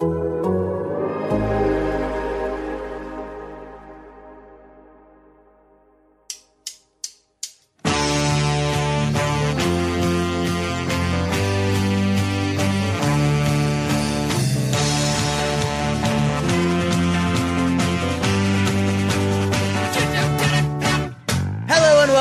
Hello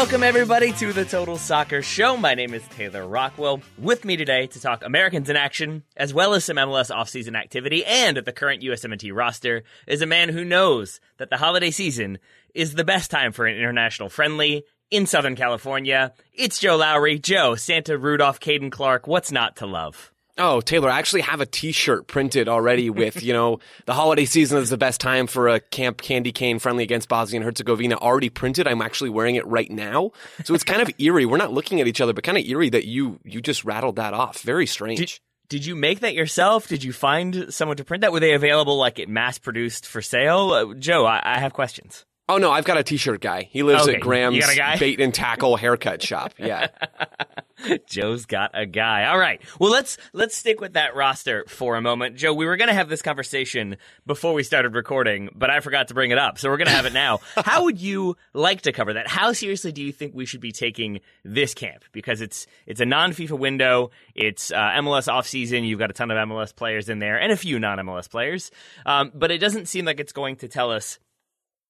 welcome everybody to the Total Soccer Show. My name is Taylor Rockwell. With me today to talk Americans in action, as well as some MLS offseason activity and the current USMNT roster, is a man who knows that the holiday season is the best time for an international friendly in Southern California. It's Joe Lowry. Joe, Santa Rudolph, Caden Clark, what's not to love? Oh, Taylor, I actually have a T-shirt printed already with, you know, the holiday season is the best time for a Camp Candy Cane friendly against Bosnia and Herzegovina already printed. I'm actually wearing it right now. So it's kind of eerie. We're not looking at each other, but kind of eerie that you, you just rattled that off. Very strange. Did, did you make that yourself? Did you find someone to print that? Were they available like it mass produced for sale? Uh, Joe, I, I have questions. Oh no, I've got a T-shirt guy. He lives Okay, at Graham's you got a guy? bait and tackle haircut shop. Yeah. Joe's got a guy. All right. Well, let's let's stick with that roster for a moment. Joe, we were going to have this conversation before we started recording, but I forgot to bring it up. So we're going to have it now. How would you like to cover that? How seriously do you think we should be taking this camp? Because it's it's a non-FIFA window. It's uh, MLS offseason. You've got a ton of MLS players in there and a few non-MLS players. Um, but it doesn't seem like it's going to tell us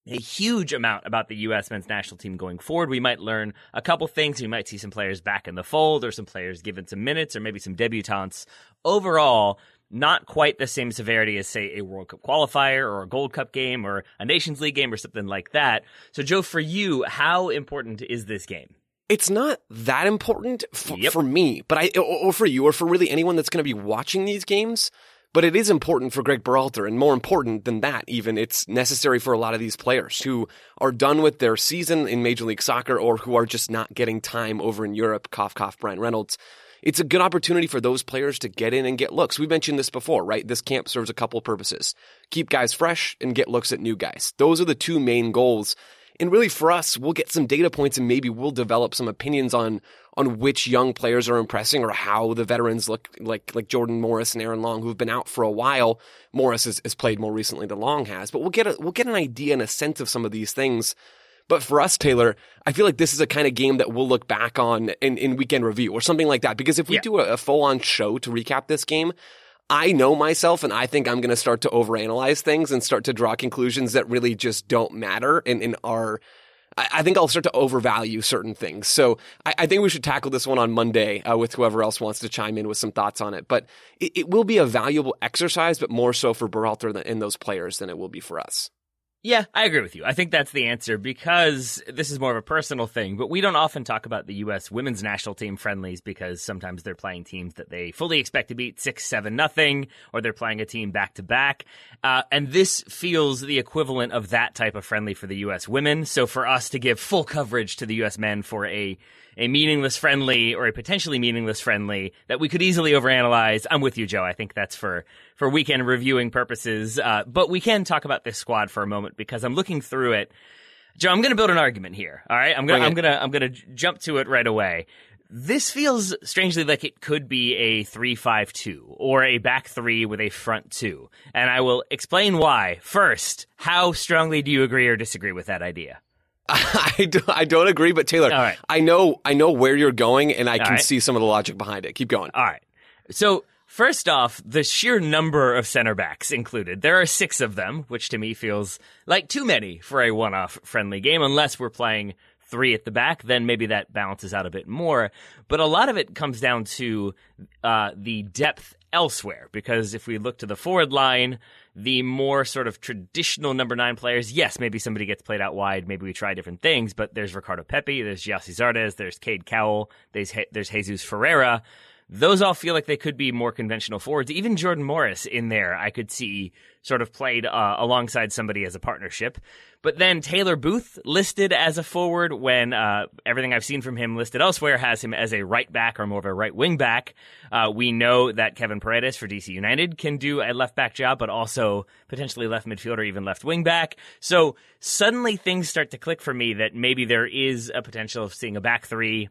a huge amount about the U.S. men's national team going forward. We might learn a couple things. We might see some players back in the fold or some players given some minutes or maybe some debutantes. Overall, not quite the same severity as, say, a World Cup qualifier or a Gold Cup game or a Nations League game or something like that. So, Joe, for you, how important is this game? It's not that important f- Yep. for me, but I, or, or for you, or for really anyone that's going to be watching these games. But it is important for Greg Berhalter, and more important than that, even, it's necessary for a lot of these players who are done with their season in Major League Soccer or who are just not getting time over in Europe. Cough, cough, Brian Reynolds. It's a good opportunity for those players to get in and get looks. We mentioned this before, right? This camp serves a couple purposes. Keep guys fresh and get looks at new guys. Those are the two main goals. And really for us, we'll get some data points and maybe we'll develop some opinions on on which young players are impressing or how the veterans look like like Jordan Morris and Aaron Long who've been out for a while. Morris has, has played more recently than Long has, but we'll get a we'll get an idea and a sense of some of these things. But for us, Taylor, I feel like this is a kind of game that we'll look back on in, in weekend review or something like that. Because if we Yeah. do a, a full on show to recap this game, I know myself and I think I'm going to start to overanalyze things and start to draw conclusions that really just don't matter and, and are. I think I'll start to overvalue certain things. So I, I think we should tackle this one on Monday uh, with whoever else wants to chime in with some thoughts on it. But it, it will be a valuable exercise, but more so for Berhalter and those players than it will be for us. Yeah, I agree with you. I think that's the answer because this is more of a personal thing, but we don't often talk about the U.S. women's national team friendlies because sometimes they're playing teams that they fully expect to beat six, seven, nothing, or they're playing a team back to back. Uh, and this feels the equivalent of that type of friendly for the U.S. women. So for us to give full coverage to the U.S. men for a a meaningless friendly or a potentially meaningless friendly that we could easily overanalyze. I'm with you, Joe. I think that's for for weekend reviewing purposes. Uh, but we can talk about this squad for a moment because I'm looking through it. Joe, I'm going to build an argument here. All right, I'm gonna I'm going to I'm going to jump to it right away. This feels strangely like it could be a 3-5-2 or a back 3 with a front 2. And I will explain why. First, how strongly do you agree or disagree with that idea? I, do, I don't agree, but Taylor, All right. I know I know where you're going, and I can right. see some of the logic behind it. Keep going. All right. So, first off, the sheer number of center backs included. There are six of them, which to me feels like too many for a one off friendly game, unless we're playing three at the back, then maybe that balances out a bit more. But a lot of it comes down to uh, the depth elsewhere, because if we look to the forward line, the more sort of traditional number nine players, yes, maybe somebody gets played out wide, maybe we try different things, but there's Ricardo Pepi, there's Gyasi Zardes, there's Cade Cowell, there's, there's Jesus Ferreira those all feel like they could be more conventional forwards. Even Jordan Morris in there, I could see sort of played uh, alongside somebody as a partnership. But then Taylor Booth listed as a forward when uh, everything I've seen from him listed elsewhere has him as a right back or more of a right wing back. Uh, we know that Kevin Paredes for DC United can do a left back job, but also potentially left midfield or even left wing back. So suddenly things start to click for me that maybe there is a potential of seeing a back three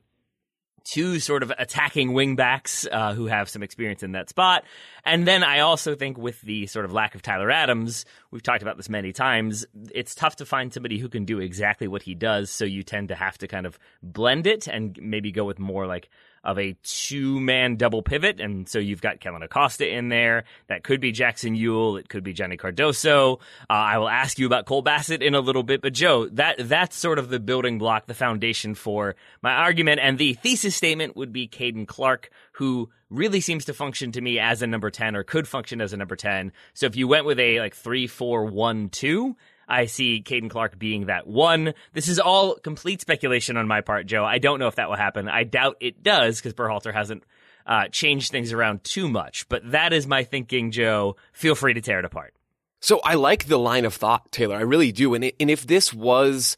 two sort of attacking wingbacks uh, who have some experience in that spot. And then I also think with the sort of lack of Tyler Adams, we've talked about this many times, it's tough to find somebody who can do exactly what he does. So you tend to have to kind of blend it and maybe go with more like of a two man double pivot. And so you've got Kellyn Acosta in there. That could be Jackson Yueill. It could be Johnny Cardoso. Uh, I will ask you about Cole Bassett in a little bit. But Joe, that, that's sort of the building block, the foundation for my argument. And the thesis statement would be Caden Clark, who really seems to function to me as a number 10 or could function as a number 10. So if you went with a like three, four, one, two, 4 1 2, I see Caden Clark being that one. This is all complete speculation on my part, Joe. I don't know if that will happen. I doubt it does because Berhalter hasn't uh, changed things around too much. But that is my thinking, Joe. Feel free to tear it apart. So I like the line of thought, Taylor. I really do. And it, and if this was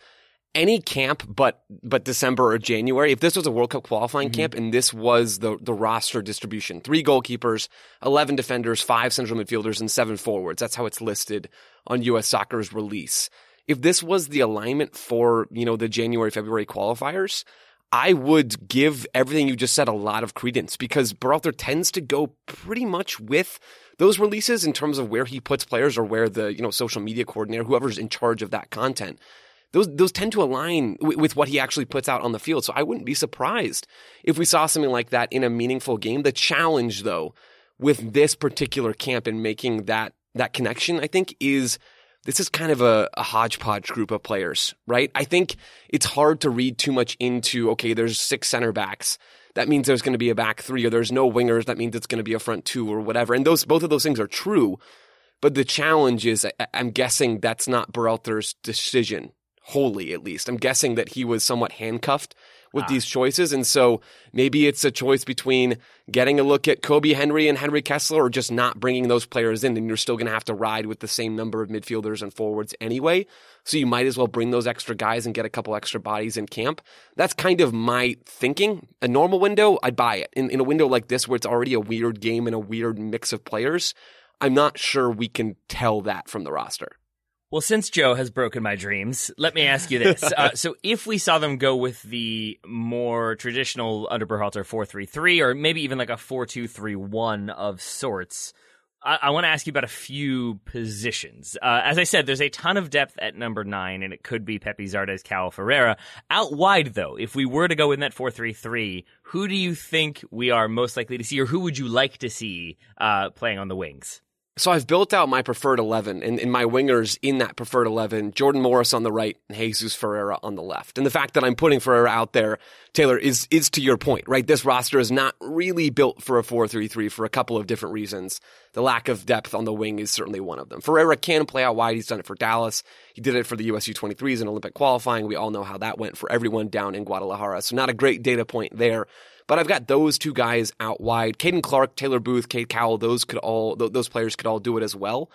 any camp but but December or January, if this was a World Cup qualifying mm-hmm. camp and this was the the roster distribution, three goalkeepers, eleven defenders, five central midfielders, and seven forwards. That's how it's listed on US Soccer's release. If this was the alignment for, you know, the January, February qualifiers, I would give everything you just said a lot of credence because Berhalter tends to go pretty much with those releases in terms of where he puts players or where the, you know, social media coordinator, whoever's in charge of that content those those tend to align w- with what he actually puts out on the field. So I wouldn't be surprised if we saw something like that in a meaningful game. The challenge, though, with this particular camp and making that that connection, I think, is this is kind of a, a, hodgepodge group of players, right? I think it's hard to read too much into, okay, there's six center backs. That means there's going to be a back three, or there's no wingers. That means it's going to be a front two, or whatever. And those, both of those things are true. But the challenge is, I, I'm guessing that's not Berhalter's decision wholly, at least. I'm guessing that he was somewhat handcuffed with ah. these choices. And so maybe it's a choice between getting a look at Kobi Henry and Henry Kessler or just not bringing those players in. And you're still going to have to ride with the same number of midfielders and forwards anyway. So you might as well bring those extra guys and get a couple extra bodies in camp. That's kind of my thinking. A normal window, I'd buy it. In, in a window like this where it's already a weird game and a weird mix of players, I'm not sure we can tell that from the roster. Well, since Joe has broken my dreams, let me ask you this. Uh, so, if we saw them go with the more traditional under Berhalter 4-3-3, or maybe even like a 4-2-3-1 of sorts, I, I want to ask you about a few positions. Uh, as I said, there's a ton of depth at number nine, and it could be Pepi Zardes, Cal Ferreira. Out wide, though, if we were to go in that 4-3-3, who do you think we are most likely to see, or who would you like to see uh, playing on the wings? So I've built out my preferred 11 and, and, my wingers in that preferred 11, Jordan Morris on the right and Jesus Ferreira on the left. And the fact that I'm putting Ferreira out there, Taylor, is, is to your point, right? This roster is not really built for a 4-3-3 for a couple of different reasons. The lack of depth on the wing is certainly one of them. Ferreira can play out wide. He's done it for Dallas. He did it for the USU 23s in Olympic qualifying. We all know how that went for everyone down in Guadalajara. So not a great data point there. But I've got those two guys out wide. Caden Clark, Taylor Booth, Cade Cowell, those could all, those players could all do it as well.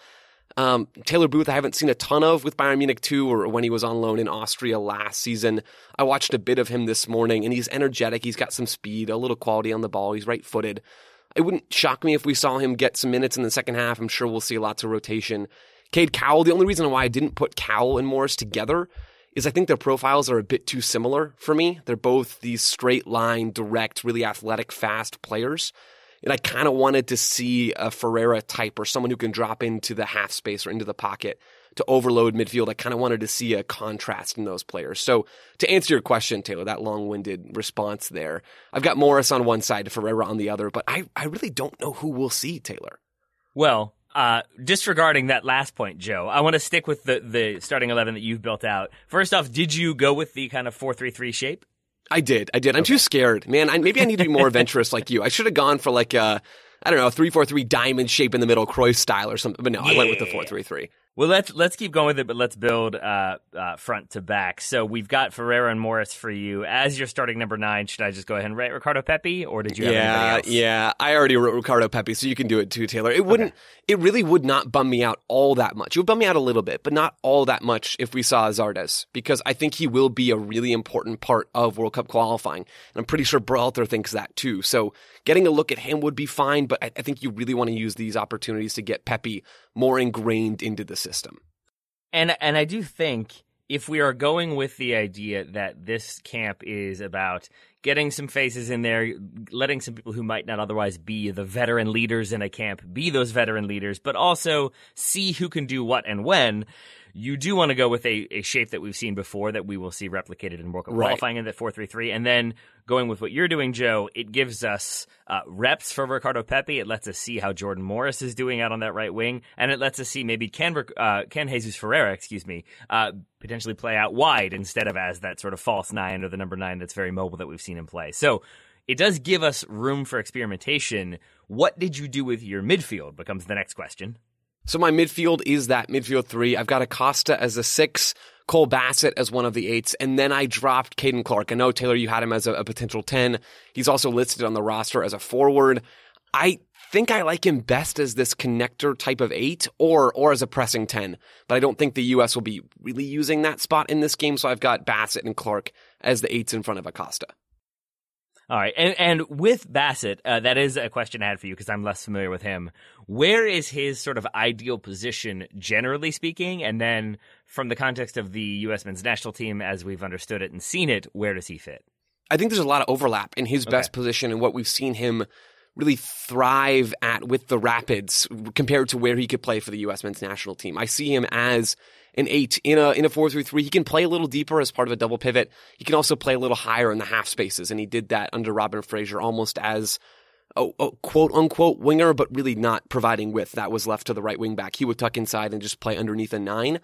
Um, Taylor Booth, I haven't seen a ton of with Bayern Munich 2 or when he was on loan in Austria last season. I watched a bit of him this morning and he's energetic. He's got some speed, a little quality on the ball. He's right footed. It wouldn't shock me if we saw him get some minutes in the second half. I'm sure we'll see lots of rotation. Cade Cowell, the only reason why I didn't put Cowell and Morris together is I think their profiles are a bit too similar for me. They're both these straight line, direct, really athletic, fast players. And I kind of wanted to see a Ferreira type or someone who can drop into the half space or into the pocket to overload midfield. I kind of wanted to see a contrast in those players. So to answer your question, Taylor, that long-winded response there, I've got Morris on one side, Ferreira on the other, but I, I really don't know who we'll see, Taylor. Well, uh, disregarding that last point, Joe, I want to stick with the, the starting 11 that you've built out. First off, did you go with the kind of 4 3 3 shape? I did. I did. I'm okay. too scared, man. I, maybe I need to be more adventurous like you. I should have gone for like a, I don't know, a 3 4 3 diamond shape in the middle, Cruyff style or something. But no, yeah. I went with the 4 3 3. Well, let's let's keep going with it, but let's build uh, uh, front to back. So we've got Ferreira and Morris for you as your starting number nine. Should I just go ahead and write Ricardo Pepi, or did you have yeah, else? Yeah, I already wrote Ricardo Pepi, so you can do it too, Taylor. It wouldn't. Okay. It really would not bum me out all that much. It would bum me out a little bit, but not all that much if we saw Zardes, because I think he will be a really important part of World Cup qualifying, and I'm pretty sure Berhalter thinks that too. So getting a look at him would be fine, but I, I think you really want to use these opportunities to get Pepi more ingrained into the system. And and I do think if we are going with the idea that this camp is about getting some faces in there, letting some people who might not otherwise be the veteran leaders in a camp be those veteran leaders, but also see who can do what and when, you do want to go with a, a shape that we've seen before that we will see replicated in World Cup right. qualifying in that 4-3-3. And then going with what you're doing, Joe, it gives us uh, reps for Ricardo Pepi. It lets us see how Jordan Morris is doing out on that right wing. And it lets us see maybe Ken, uh, Ken Jesus Ferreira, excuse me, uh, potentially play out wide instead of as that sort of false nine or the number nine that's very mobile that we've seen him play. So it does give us room for experimentation. What did you do with your midfield becomes the next question. So my midfield is that midfield three. I've got Acosta as a six, Cole Bassett as one of the eights, and then I dropped Caden Clark. I know Taylor, you had him as a, a potential ten. He's also listed on the roster as a forward. I think I like him best as this connector type of eight or or as a pressing ten, but I don't think the US will be really using that spot in this game. So I've got Bassett and Clark as the eights in front of Acosta. All right, and and with Bassett, uh, that is a question I had for you because I'm less familiar with him. Where is his sort of ideal position, generally speaking? And then, from the context of the U.S. men's national team, as we've understood it and seen it, where does he fit? I think there's a lot of overlap in his okay. best position and what we've seen him really thrive at with the Rapids compared to where he could play for the U.S. men's national team. I see him as an eight in a in a four three three. He can play a little deeper as part of a double pivot. He can also play a little higher in the half spaces, and he did that under Robin Fraser almost as a, a, quote unquote winger, but really not providing width. That was left to the right wing back. He would tuck inside and just play underneath a nine.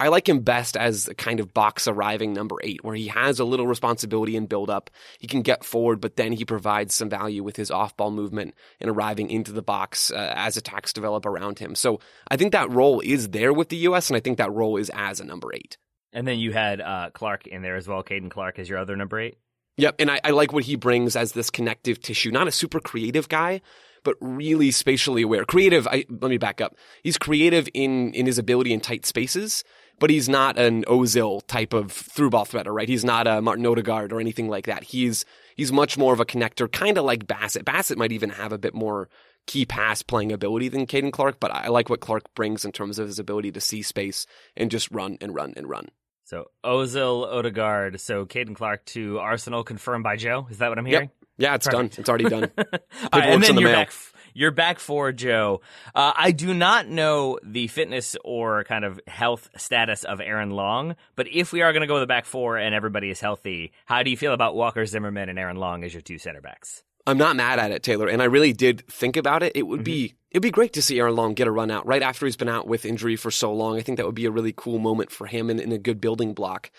I like him best as a kind of box arriving number eight, where he has a little responsibility and build up. He can get forward, but then he provides some value with his off ball movement and arriving into the box uh, as attacks develop around him. So I think that role is there with the U.S., and I think that role is as a number eight. And then you had uh, Clark in there as well, Caden Clark as your other number eight. Yep, and I, I like what he brings as this connective tissue. Not a super creative guy, but really spatially aware. Creative. I, let me back up. He's creative in in his ability in tight spaces, but he's not an Ozil type of through ball threader, right? He's not a Martin Odegaard or anything like that. He's he's much more of a connector, kind of like Bassett. Bassett might even have a bit more key pass playing ability than Caden Clark, but I like what Clark brings in terms of his ability to see space and just run and run and run. So Ozil, Odegaard, so Caden Clark to Arsenal confirmed by Joe. Is that what I'm hearing? Yep. Yeah, it's Perfect. done. It's already done. right, and then the you're mail. back. You're back for Joe. Uh, I do not know the fitness or kind of health status of Aaron Long, but if we are going to go with the back four and everybody is healthy, how do you feel about Walker Zimmerman and Aaron Long as your two center backs? I'm not mad at it, Taylor, and I really did think about it. It would mm-hmm. be it'd be great to see Aaron Long get a run out right after he's been out with injury for so long. I think that would be a really cool moment for him and, and a good building block.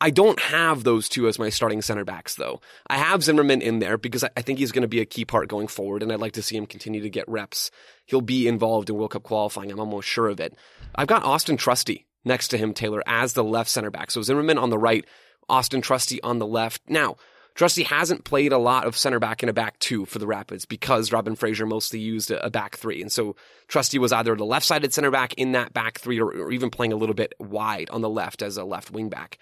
I don't have those two as my starting center backs, though. I have Zimmerman in there because I think he's going to be a key part going forward, and I'd like to see him continue to get reps. He'll be involved in World Cup qualifying. I'm almost sure of it. I've got Austin Trusty next to him, Taylor, as the left center back. So Zimmerman on the right, Austin Trusty on the left. Now, Trusty hasn't played a lot of center back in a back two for the Rapids because Robin Fraser mostly used a, back three. And so Trusty was either the left sided center back in that back three or, or even playing a little bit wide on the left as a left wing back.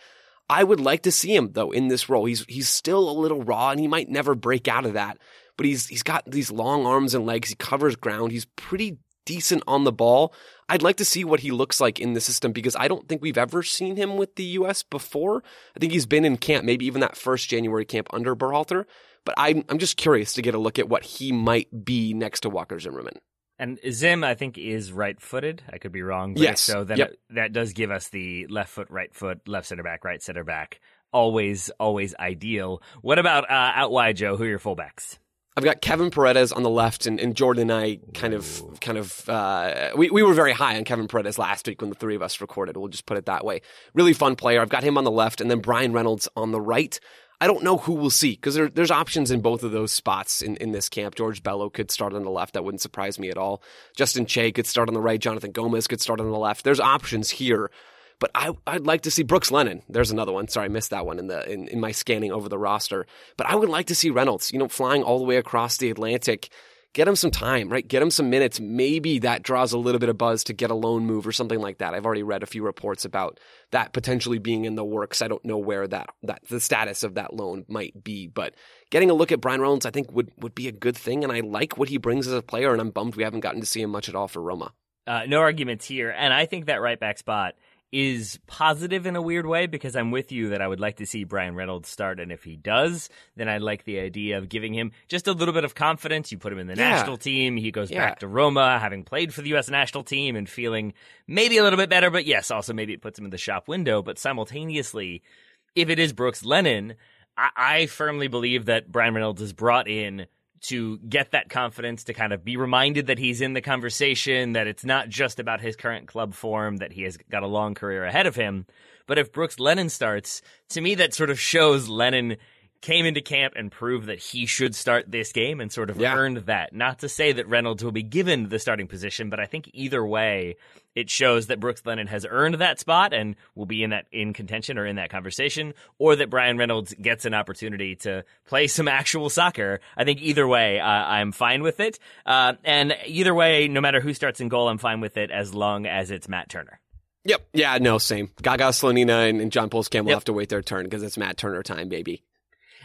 I would like to see him though in this role. He's he's still a little raw and he might never break out of that. But he's he's got these long arms and legs. He covers ground. He's pretty decent on the ball. I'd like to see what he looks like in the system because I don't think we've ever seen him with the US before. I think he's been in camp, maybe even that first January camp under Berhalter. But I'm I'm just curious to get a look at what he might be next to Walker Zimmerman. And Zim, I think, is right-footed. I could be wrong. But yes. So then yep. it, that does give us the left foot, right foot, left center back, right center back. Always, always ideal. What about uh, out wide, Joe? Who are your fullbacks? I've got Kevin Paredes on the left, and, and Jordan and I kind of, kind of, uh, we, we were very high on Kevin Paredes last week when the three of us recorded. We'll just put it that way. Really fun player. I've got him on the left, and then Brian Reynolds on the right. I don't know who we'll see because there, there's options in both of those spots in, in this camp. George Bello could start on the left. That wouldn't surprise me at all. Justin Che could start on the right. Jonathan Gomez could start on the left. There's options here. But I, I'd like to see Brooks Lennon. There's another one. Sorry, I missed that one in the in, in my scanning over the roster. But I would like to see Reynolds, you know, flying all the way across the Atlantic get him some time, right? Get him some minutes. Maybe that draws a little bit of buzz to get a loan move or something like that. I've already read a few reports about that potentially being in the works. I don't know where that, that the status of that loan might be, but getting a look at Brian Reynolds, I think would, would be a good thing. And I like what he brings as a player. And I'm bummed we haven't gotten to see him much at all for Roma. Uh, no arguments here. And I think that right back spot is positive in a weird way because I'm with you that I would like to see Brian Reynolds start. And if he does, then I'd like the idea of giving him just a little bit of confidence. You put him in the yeah. national team. He goes yeah. back to Roma, having played for the U.S. national team and feeling maybe a little bit better. But yes, also maybe it puts him in the shop window. But simultaneously, if it is Brooks Lennon, I, I firmly believe that Brian Reynolds is brought in to get that confidence to kind of be reminded that he's in the conversation, that it's not just about his current club form, that he has got a long career ahead of him. But if Brooks Lennon starts, to me, that sort of shows Lennon came into camp and proved that he should start this game and sort of yeah. earned that. Not to say that Reynolds will be given the starting position, but I think either way, it shows that Brooks Lennon has earned that spot and will be in that in contention or in that conversation, or that Brian Reynolds gets an opportunity to play some actual soccer. I think either way, uh, I'm fine with it. Uh, and either way, no matter who starts in goal, I'm fine with it as long as it's Matt Turner. Yep. Yeah, no, same. Gaga Slonina and, and John Pulskamp will yep. have to wait their turn because it's Matt Turner time, baby.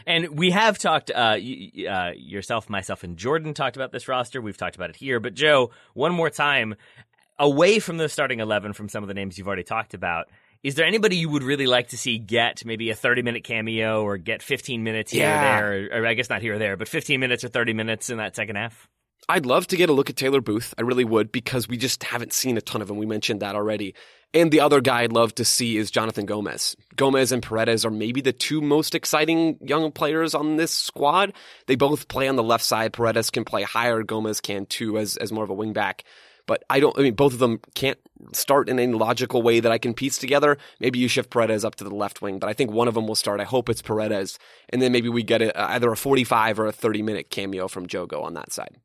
And we have talked, uh, uh, yourself, myself, and Jordan talked about this roster. We've talked about it here. But Joe, one more time, away from the starting 11 from some of the names you've already talked about, is there anybody you would really like to see get maybe a 30 minute cameo or get 15 minutes here yeah. or there? Or, or I guess not here or there, but 15 minutes or 30 minutes in that second half? I'd love to get a look at Taylor Booth. I really would because we just haven't seen a ton of him. We mentioned that already. And the other guy I'd love to see is Jonathan Gomez. Gomez and Paredes are maybe the two most exciting young players on this squad. They both play on the left side. Paredes can play higher. Gomez can too as, as more of a wingback. But I don't, I mean, both of them can't start in any logical way that I can piece together. Maybe you shift Paredes up to the left wing, but I think one of them will start. I hope it's Paredes. And then maybe we get a, either a 45 or a 30 minute cameo from Jogo on that side.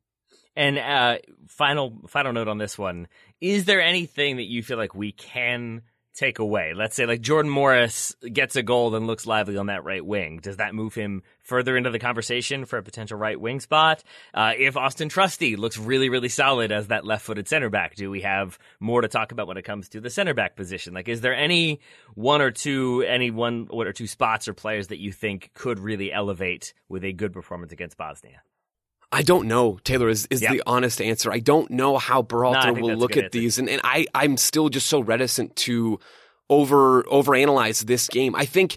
And uh, final final note on this one: Is there anything that you feel like we can take away? Let's say like Jordan Morris gets a goal and looks lively on that right wing. Does that move him further into the conversation for a potential right wing spot? Uh, if Austin Trusty looks really really solid as that left footed center back, do we have more to talk about when it comes to the center back position? Like, is there any one or two, any one, one or two spots or players that you think could really elevate with a good performance against Bosnia? I don't know, Taylor, is, is yep. the honest answer. I don't know how Berhalter no, will look at answer. these. And, and I, I'm still just so reticent to over overanalyze this game. I think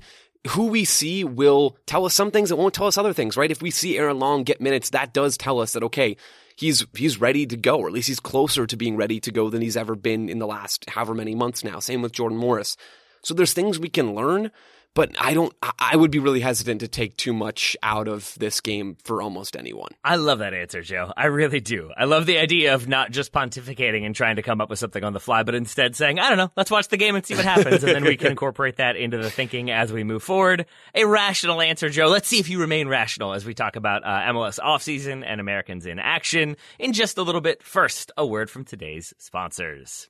who we see will tell us some things that won't tell us other things, right? If we see Aaron Long get minutes, that does tell us that, okay, he's he's ready to go, or at least he's closer to being ready to go than he's ever been in the last however many months now. Same with Jordan Morris. So there's things we can learn, but I don't. I would be really hesitant to take too much out of this game for almost anyone. I love that answer, Joe. I really do. I love the idea of not just pontificating and trying to come up with something on the fly, but instead saying, "I don't know, let's watch the game and see what happens," and then we can incorporate that into the thinking as we move forward. A rational answer, Joe. Let's see if you remain rational as we talk about uh, MLS offseason and Americans in action in just a little bit. First, a word from today's sponsors.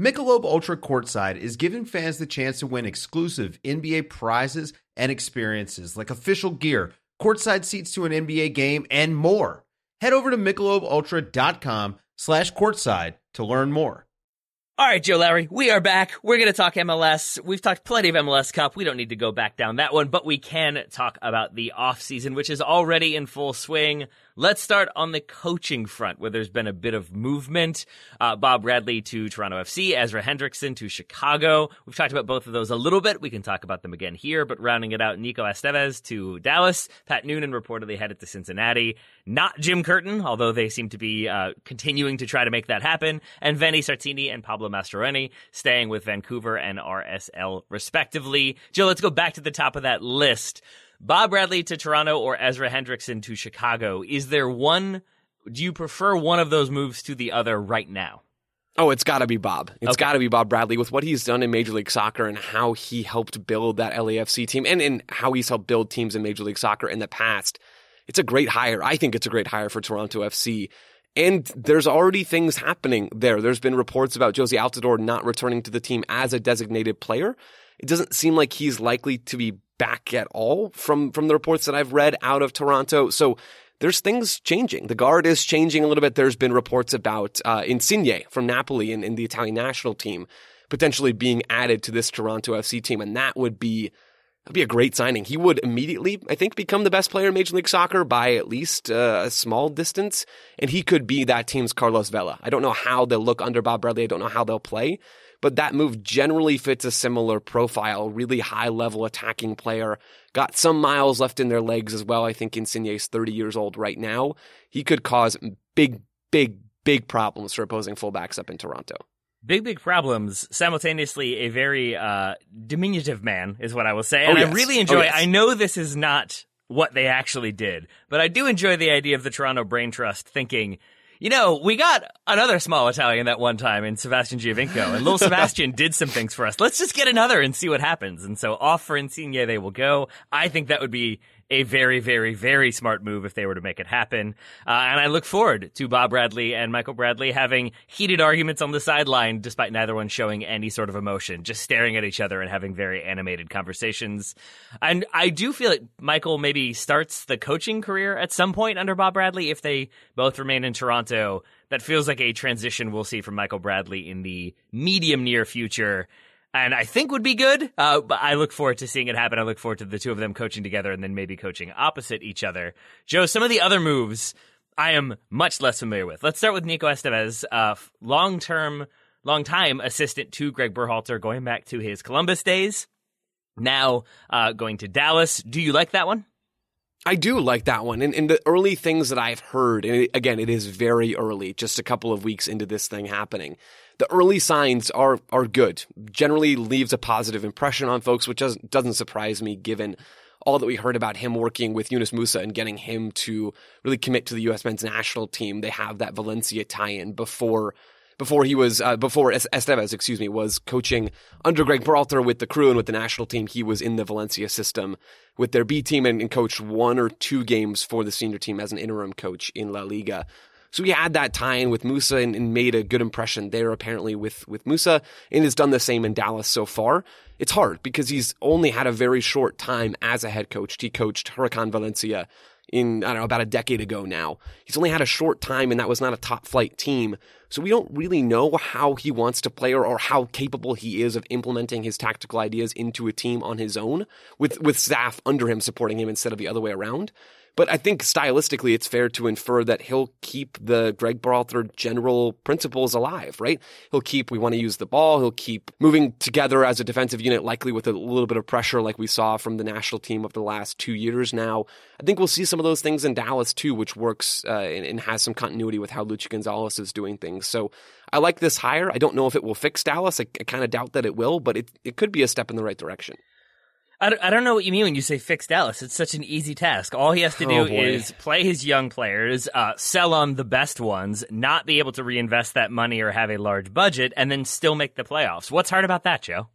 Michelob Ultra Courtside is giving fans the chance to win exclusive NBA prizes and experiences like official gear, courtside seats to an NBA game, and more. Head over to michelobultra.com slash courtside to learn more. All right, Joe Lowry, we are back. We're going to talk MLS. We've talked plenty of MLS Cup. We don't need to go back down that one, but we can talk about the off season, which is already in full swing. Let's start on the coaching front, where there's been a bit of movement. Uh, Bob Bradley to Toronto FC, Ezra Hendrickson to Chicago. We've talked about both of those a little bit. We can talk about them again here, but rounding it out, Nico Estevez to Dallas. Pat Noonan reportedly headed to Cincinnati. Not Jim Curtin, although they seem to be uh, continuing to try to make that happen. And Vanni Sartini and Pablo Mastroeni staying with Vancouver and RSL respectively. Joe, let's go back to the top of that list. Bob Bradley to Toronto or Ezra Hendrickson to Chicago. Is there one? Do you prefer one of those moves to the other right now? Oh, it's got to be Bob. It's Okay. got to be Bob Bradley with what he's done in Major League Soccer and how he helped build that LAFC team and, and how he's helped build teams in Major League Soccer in the past. It's a great hire. I think it's a great hire for Toronto FC. And there's already things happening there. There's been reports about Jozy Altidore not returning to the team as a designated player. It doesn't seem like he's likely to be back at all from, from the reports that I've read out of Toronto. So there's things changing. The guard is changing a little bit. There's been reports about uh, Insigne from Napoli and, and the Italian national team potentially being added to this Toronto FC team, and that would be that'd be a great signing. He would immediately, I think, become the best player in Major League Soccer by at least uh, a small distance, and he could be that team's Carlos Vela. I don't know how they'll look under Bob Bradley. I don't know how they'll play. But that move generally fits a similar profile, really high level attacking player. Got some miles left in their legs as well. I think Insigne is 30 years old right now. He could cause big, big, big problems for opposing fullbacks up in Toronto. Big, big problems. Simultaneously, a very uh, diminutive man is what I will say. And Oh, yes. I really Oh, enjoy. yes. I know this is not what they actually did, but I do enjoy the idea of the Toronto Brain Trust thinking. You know, we got another small Italian that one time in Sebastian Giovinco, and little Sebastian did some things for us. Let's just get another and see what happens. And so off for Insigne they will go. I think that would be a very, very, very smart move if they were to make it happen. Uh, and I look forward to Bob Bradley and Michael Bradley having heated arguments on the sideline, despite neither one showing any sort of emotion, just staring at each other and having very animated conversations. And I do feel that Michael maybe starts the coaching career at some point under Bob Bradley if they both remain in Toronto. That feels like a transition we'll see from Michael Bradley in the medium near future and I think would be good. Uh, but I look forward to seeing it happen. I look forward to the two of them coaching together and then maybe coaching opposite each other. Joe, some of the other moves I am much less familiar with. Let's start with Nico Estevez, uh, long term, long time assistant to Greg Berhalter, going back to his Columbus days. Now uh, going to Dallas. Do you like that one? I do like that one. And, and the early things that I've heard, and again, it is very early, just a couple of weeks into this thing happening. The early signs are are good. Generally leaves a positive impression on folks, which doesn't doesn't surprise me given all that we heard about him working with Yunus Musah and getting him to really commit to the U.S. men's national team. They have that Valencia tie-in before before he was uh, before Es- Estevez, excuse me, was coaching under Greg Berhalter with the crew and with the national team. He was in the Valencia system with their B team and, and coached one or two games for the senior team as an interim coach in La Liga. So he had that tie-in with Musah and, and made a good impression there apparently with, with Musah and has done the same in Dallas so far. It's hard because he's only had a very short time as a head coach. He coached Huracan Valencia in, I don't know, about a decade ago now. He's only had a short time and that was not a top flight team. So we don't really know how he wants to play or, or how capable he is of implementing his tactical ideas into a team on his own with, with staff under him supporting him instead of the other way around. But I think stylistically, it's fair to infer that he'll keep the Greg Berhalter general principles alive, right? He'll keep, we want to use the ball. He'll keep moving together as a defensive unit, likely with a little bit of pressure like we saw from the national team over the last two years now. I think we'll see some of those things in Dallas too, which works uh, and, and, has some continuity with how Luchi Gonzalez is doing things. So I like this hire. I don't know if it will fix Dallas. I, I kind of doubt that it will, but it, it could be a step in the right direction. I don't know what you mean when you say fix Dallas. It's such an easy task. All he has to do oh is play his young players, uh, sell on the best ones, not be able to reinvest that money or have a large budget, and then still make the playoffs. What's hard about that, Joe?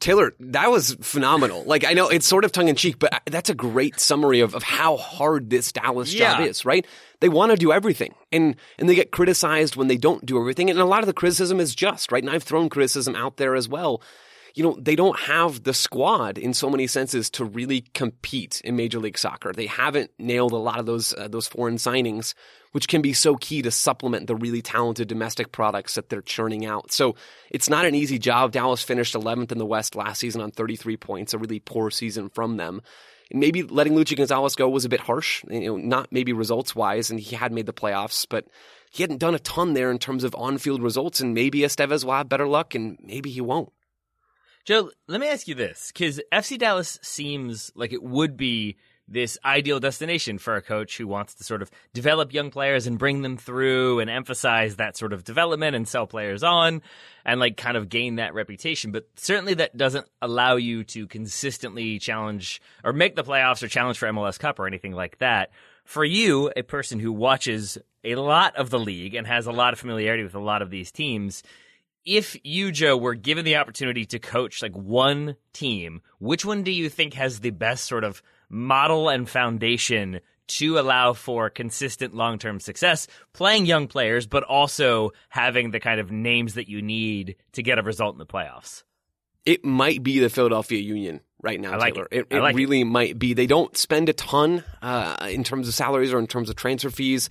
Taylor, that was phenomenal. Like, I know it's sort of tongue in cheek, but that's a great summary of, of how hard this Dallas yeah. job is, right? They want to do everything and, and they get criticized when they don't do everything. And a lot of the criticism is just, right? And I've thrown criticism out there as well you know, they don't have the squad in so many senses to really compete in Major League Soccer. They haven't nailed a lot of those uh, those foreign signings, which can be so key to supplement the really talented domestic products that they're churning out. So it's not an easy job. Dallas finished 11th in the West last season on 33 points, a really poor season from them. Maybe letting Luchi Gonzalez go was a bit harsh, you know, not maybe results wise, and he had made the playoffs, but he hadn't done a ton there in terms of on field results, and maybe Estevez will have better luck, and maybe he won't. Joe, let me ask you this because FC Dallas seems like it would be this ideal destination for a coach who wants to sort of develop young players and bring them through and emphasize that sort of development and sell players on and like kind of gain that reputation. But certainly that doesn't allow you to consistently challenge or make the playoffs or challenge for MLS Cup or anything like that. For you, a person who watches a lot of the league and has a lot of familiarity with a lot of these teams, if you, Joe, were given the opportunity to coach like one team, which one do you think has the best sort of model and foundation to allow for consistent long term success, playing young players, but also having the kind of names that you need to get a result in the playoffs? It might be the Philadelphia Union right now, like Taylor. It, it, it like really it. might be. They don't spend a ton uh, in terms of salaries or in terms of transfer fees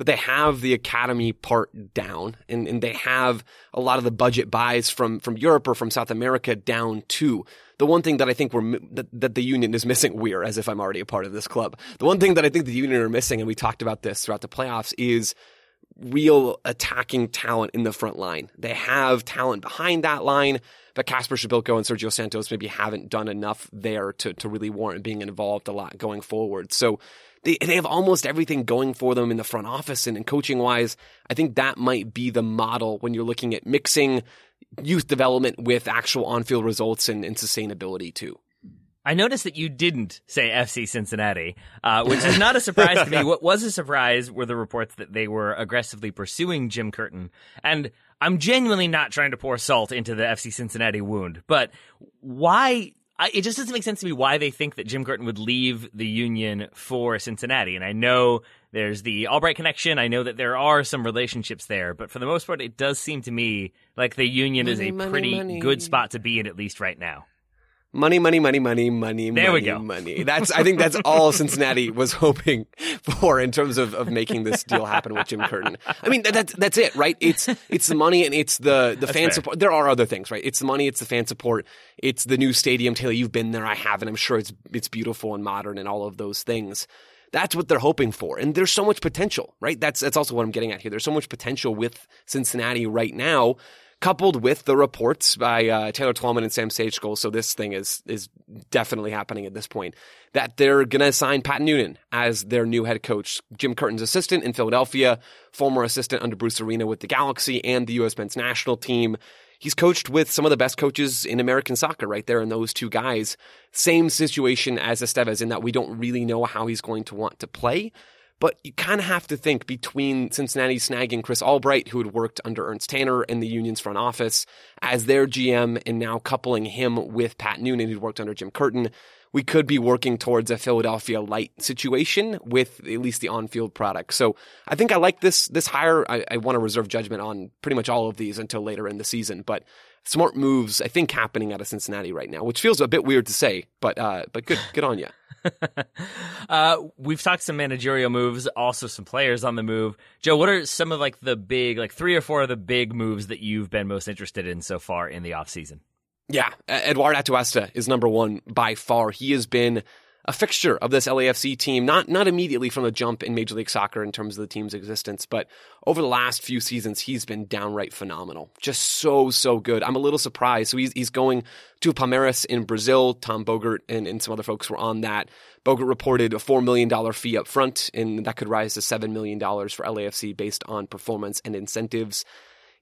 but they have the academy part down and, and they have a lot of the budget buys from, from Europe or from South America down too. The one thing that I think we're, that, that the union is missing, we're as if I'm already a part of this club. The one thing that I think the union are missing, and we talked about this throughout the playoffs, is real attacking talent in the front line. They have talent behind that line, but Kacper Przybyłko and Sergio Santos maybe haven't done enough there to, to really warrant being involved a lot going forward. So they, they have almost everything going for them in the front office and, and coaching wise. I think that might be the model when you're looking at mixing youth development with actual on field results and, and sustainability too. I noticed that you didn't say FC Cincinnati, uh, which is not a surprise to me. What was a surprise were the reports that they were aggressively pursuing Jim Curtin. And I'm genuinely not trying to pour salt into the FC Cincinnati wound, but why I, it just doesn't make sense to me why they think that Jim Curtin would leave the Union for Cincinnati. And I know there's the Albright connection. I know that there are some relationships there, but for the most part, it does seem to me like the Union money, is a money, pretty money. good spot to be in, at least right now. Money, money, money, money, money, there money, we go. money. That's I think that's all Cincinnati was hoping for in terms of, of making this deal happen with Jim Curtin. I mean that, that's that's it, right? It's it's the money and it's the the that's fan fair. support. There are other things, right? It's the money, it's the fan support, it's the new stadium. Taylor, you've been there, I haven't. I'm sure it's it's beautiful and modern and all of those things. That's what they're hoping for. And there's so much potential, right? That's that's also what I'm getting at here. There's so much potential with Cincinnati right now coupled with the reports by uh, Taylor Twellman and Sam Stejskal. So this thing is is definitely happening at this point. That they're going to sign Pat Noonan as their new head coach, Jim Curtin's assistant in Philadelphia, former assistant under Bruce Arena with the Galaxy and the U.S. men's national team. He's coached with some of the best coaches in American soccer right there, and those two guys. Same situation as Estevez in that we don't really know how he's going to want to play. But you kind of have to think between Cincinnati snagging Chris Albright, who had worked under Ernst Tanner in the union's front office, as their GM, and now coupling him with Pat Noonan, who'd worked under Jim Curtin, we could be working towards a Philadelphia light situation with at least the on-field product. So I think I like this this hire. I, I want to reserve judgment on pretty much all of these until later in the season, but smart moves I think happening out of Cincinnati right now, which feels a bit weird to say, but uh, but good good on you. uh, we've talked some managerial moves, also some players on the move. Joe, what are some of like the big, like three or four of the big moves that you've been most interested in so far in the offseason? Yeah, Eduard Atuesta is number one by far. He has been a fixture of this LAFC team, not not immediately from the jump in Major League Soccer in terms of the team's existence, but over the last few seasons, he's been downright phenomenal. Just so, so good. I'm a little surprised. So he's, he's going to Palmeiras in Brazil. Tom Bogert and, and some other folks were on that. Bogert reported a $4 million fee up front, and that could rise to $7 million for LAFC based on performance and incentives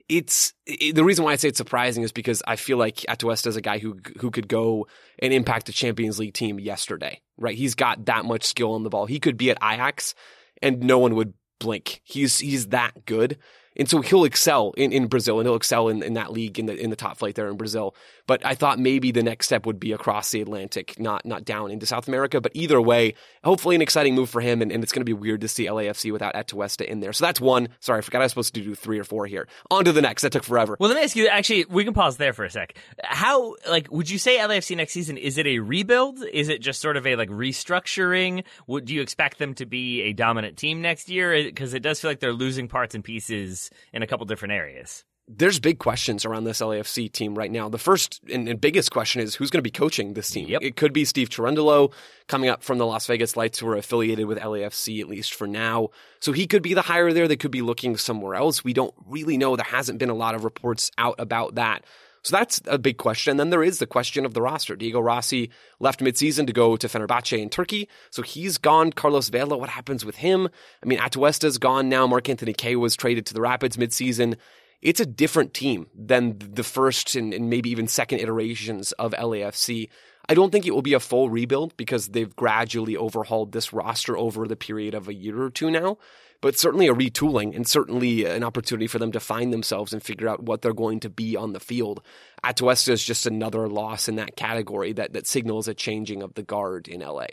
it's it, the reason why I say it's surprising is because I feel like Atuesta is a guy who who could go and impact a Champions League team yesterday, right? He's got that much skill on the ball. He could be at Ajax and no one would blink. He's he's that good. And so he'll excel in, in Brazil and he'll excel in, in that league in the in the top flight there in Brazil. But I thought maybe the next step would be across the Atlantic, not not down into South America. But either way, hopefully an exciting move for him. And, and it's going to be weird to see LAFC without Atuesta in there. So that's one. Sorry, I forgot I was supposed to do three or four here. On to the next. That took forever. Well, let me ask you. Actually, we can pause there for a sec. How like would you say LAFC next season? Is it a rebuild? Is it just sort of a like restructuring? Would do you expect them to be a dominant team next year? Because it does feel like they're losing parts and pieces in a couple different different areas there's big questions around this LAFC team right now. The first and, and biggest question is who's going to be coaching this team. Yep. It could be Steve Cherundolo coming up from the Las Vegas Lights, who are affiliated with LAFC at least for now. So he could be the hire there. They could be looking somewhere else. We don't really know. There hasn't been a lot of reports out about that. So that's a big question. And then there is the question of the roster. Diego Rossi left midseason to go to Fenerbahce in Turkey. So he's gone. Carlos Vela, what happens with him? I mean, Atuesta's gone now. Mark Anthony Kaye was traded to the Rapids midseason it's a different team than the first and, and, maybe even second iterations of LAFC. I don't think it will be a full rebuild because they've gradually overhauled this roster over the period of a year or two now. But certainly a retooling and certainly an opportunity for them to find themselves and figure out what they're going to be on the field. Atuesta is just another loss in that category that, that signals a changing of the guard in LA.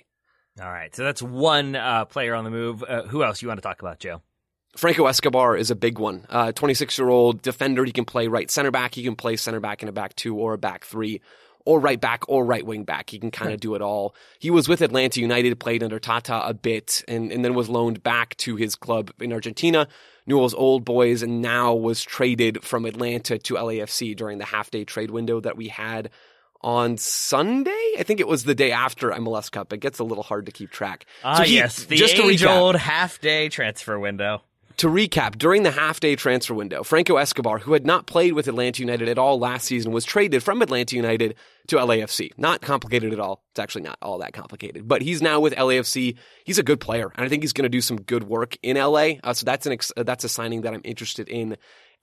All right. So that's one uh, player on the move. Uh, who else you want to talk about, Joe? Franco Escobar is a big one. 26 uh, year old defender. He can play right center back. He can play center back in a back two or a back three or right back or right wing back. He can kind of do it all. He was with Atlanta United, played under Tata a bit, and, and then was loaned back to his club in Argentina, Newell's Old Boys, and now was traded from Atlanta to LAFC during the half day trade window that we had on Sunday. I think it was the day after MLS Cup. It gets a little hard to keep track. Ah, so he, yes, the just age old half day transfer window. To recap, during the half day transfer window, Franco Escobar, who had not played with Atlanta United at all last season, was traded from Atlanta United to LAFC. Not complicated at all. It's actually not all that complicated, but he's now with LAFC. He's a good player, and I think he's going to do some good work in LA. Uh, so that's an ex- uh, that's a signing that I'm interested in.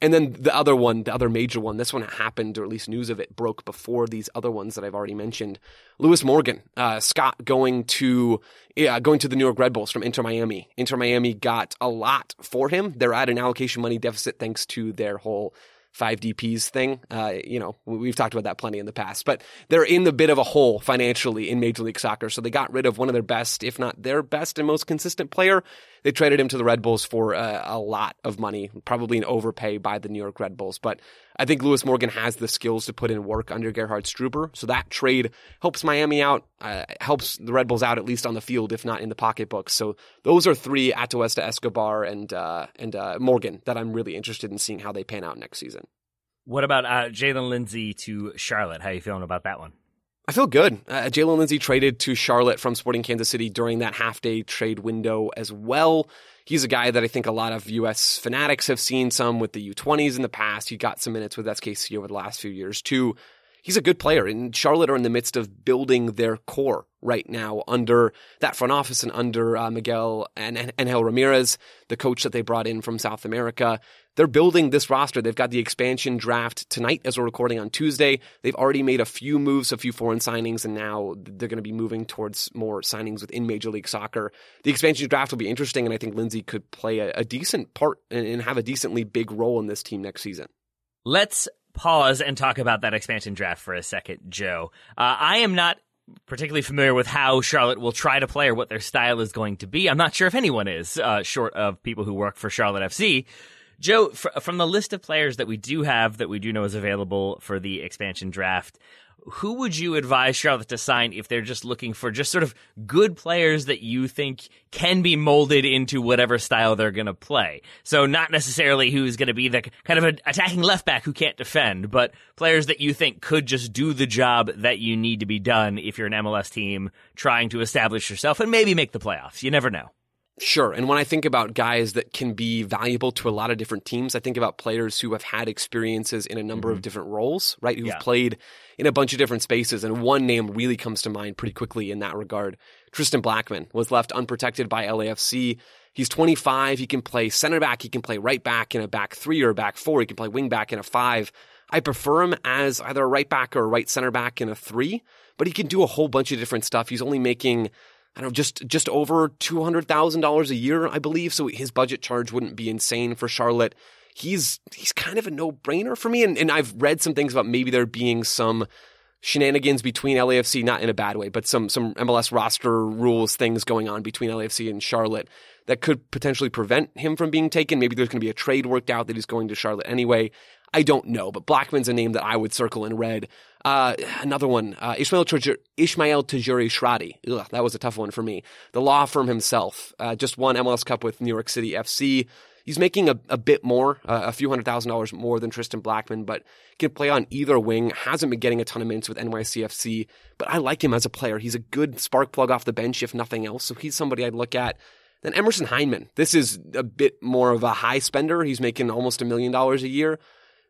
And then the other one, the other major one, this one happened, or at least news of it broke before these other ones that I've already mentioned. Lewis Morgan, uh, Scott going to yeah, going to the New York Red Bulls from Inter Miami. Inter Miami got a lot for him. They're at an allocation money deficit thanks to their whole five DPs thing. Uh, you know, we've talked about that plenty in the past, but they're in the bit of a hole financially in Major League Soccer. So they got rid of one of their best, if not their best and most consistent player. They traded him to the Red Bulls for uh, a lot of money, probably an overpay by the New York Red Bulls. But I think Lewis Morgan has the skills to put in work under Gerhard Struber. So that trade helps Miami out, uh, helps the Red Bulls out at least on the field, if not in the pocketbook. So those are three Atuesta, Escobar, and uh, and uh, Morgan that I'm really interested in seeing how they pan out next season. What about uh, Jaylin Lindsey to Charlotte? How are you feeling about that one? I feel good. Uh, Jaylin Lindsey traded to Charlotte from Sporting Kansas City during that half day trade window as well. He's a guy that I think a lot of U.S. fanatics have seen some with the U20s in the past. He got some minutes with SKC over the last few years too. He's a good player, and Charlotte are in the midst of building their core right now under that front office and under uh, Miguel and Angel Ramirez, the coach that they brought in from South America they're building this roster. They've got the expansion draft tonight as we're recording on Tuesday. They've already made a few moves, a few foreign signings, and now they're going to be moving towards more signings within Major League Soccer. The expansion draft will be interesting, and I think Lindsey could play a, a decent part and have a decently big role in this team next season. Let's pause and talk about that expansion draft for a second, Joe. Uh, I am not particularly familiar with how Charlotte will try to play or what their style is going to be. I'm not sure if anyone is, uh, short of people who work for Charlotte FC. Joe, fr- from the list of players that we do have that we do know is available for the expansion draft, who would you advise Charlotte to sign if they're just looking for just sort of good players that you think can be molded into whatever style they're going to play? So not necessarily who's going to be the kind of an attacking left back who can't defend, but players that you think could just do the job that you need to be done if you're an MLS team trying to establish yourself and maybe make the playoffs. You never know. Sure. And when I think about guys that can be valuable to a lot of different teams, I think about players who have had experiences in a number mm-hmm. of different roles, right? Who've yeah. played in a bunch of different spaces. And one name really comes to mind pretty quickly in that regard. Tristan Blackmon was left unprotected by LAFC. He's 25. He can play center back. He can play right back in a back three or a back four. He can play wing back in a five. I prefer him as either a right back or a right center back in a three, but he can do a whole bunch of different stuff. He's only making I don't know, just just over two hundred thousand dollars a year, I believe. So his budget charge wouldn't be insane for Charlotte. He's he's kind of a no brainer for me, and and I've read some things about maybe there being some shenanigans between LAFC, not in a bad way, but some some MLS roster rules things going on between LAFC and Charlotte that could potentially prevent him from being taken. Maybe there's going to be a trade worked out that he's going to Charlotte anyway. I don't know, but Blackmon's a name that I would circle in red. Uh, another one, uh, Ishmael, Tajur- Ishmael Shradi. Ugh, that was a tough one for me. The law firm himself, uh, just won MLS Cup with New York City FC. He's making a, a bit more, uh, a few hundred thousand dollars more than Tristan Blackmon, but can play on either wing. Hasn't been getting a ton of minutes with NYCFC, but I like him as a player. He's a good spark plug off the bench, if nothing else. So he's somebody I'd look at. Then Emerson Hyndman. This is a bit more of a high spender. He's making almost a million dollars a year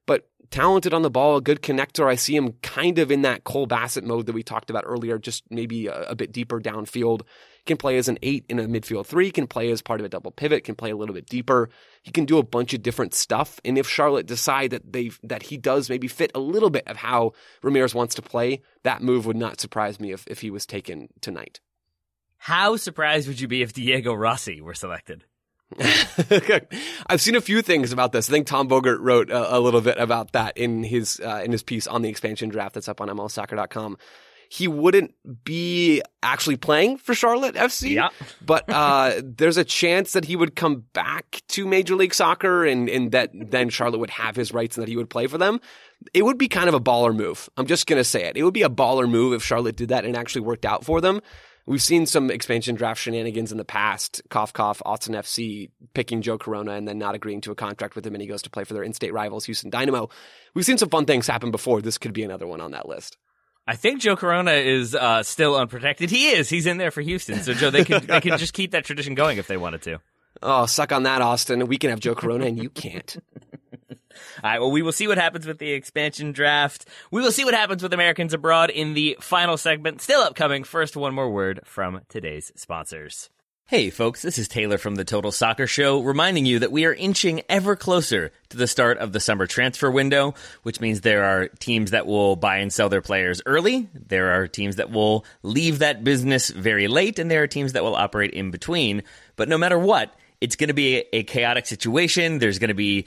but talented on the ball, a good connector. I see him kind of in that Cole Bassett mode that we talked about earlier, just maybe a, a, bit deeper downfield. Can play as an eight in a midfield three, can play as part of a double pivot, can play a little bit deeper. He can do a bunch of different stuff. And if Charlotte decide that they that he does maybe fit a little bit of how Ramirez wants to play, that move would not surprise me if, if he was taken tonight. How surprised would you be if Diego Rossi were selected? I've seen a few things about this. I think Tom Bogert wrote a, a little bit about that in his uh, in his piece on the expansion draft that's up on MLSsoccer.com. He wouldn't be actually playing for Charlotte FC, yeah. but uh, there's a chance that he would come back to Major League Soccer, and and that then Charlotte would have his rights and that he would play for them. It would be kind of a baller move. I'm just gonna say it. It would be a baller move if Charlotte did that and actually worked out for them. We've seen some expansion draft shenanigans in the past. Cough, cough, Austin FC picking Joe Corona and then not agreeing to a contract with him, and he goes to play for their in-state rivals, Houston Dynamo. We've seen some fun things happen before. This could be another one on that list. I think Joe Corona is uh, still unprotected. He is. He's in there for Houston. So Joe, they could they could just keep that tradition going if they wanted to. Oh, suck on that, Austin. We can have Joe Corona and you can't. All right. Well, we will see what happens with the expansion draft. We will see what happens with Americans abroad in the final segment. Still upcoming. First, one more word from today's sponsors. Hey folks, this is Taylor from the Total Soccer Show reminding you that we are inching ever closer to the start of the summer transfer window, which means there are teams that will buy and sell their players early, there are teams that will leave that business very late, and there are teams that will operate in between. But no matter what, it's going to be a chaotic situation. There's going to be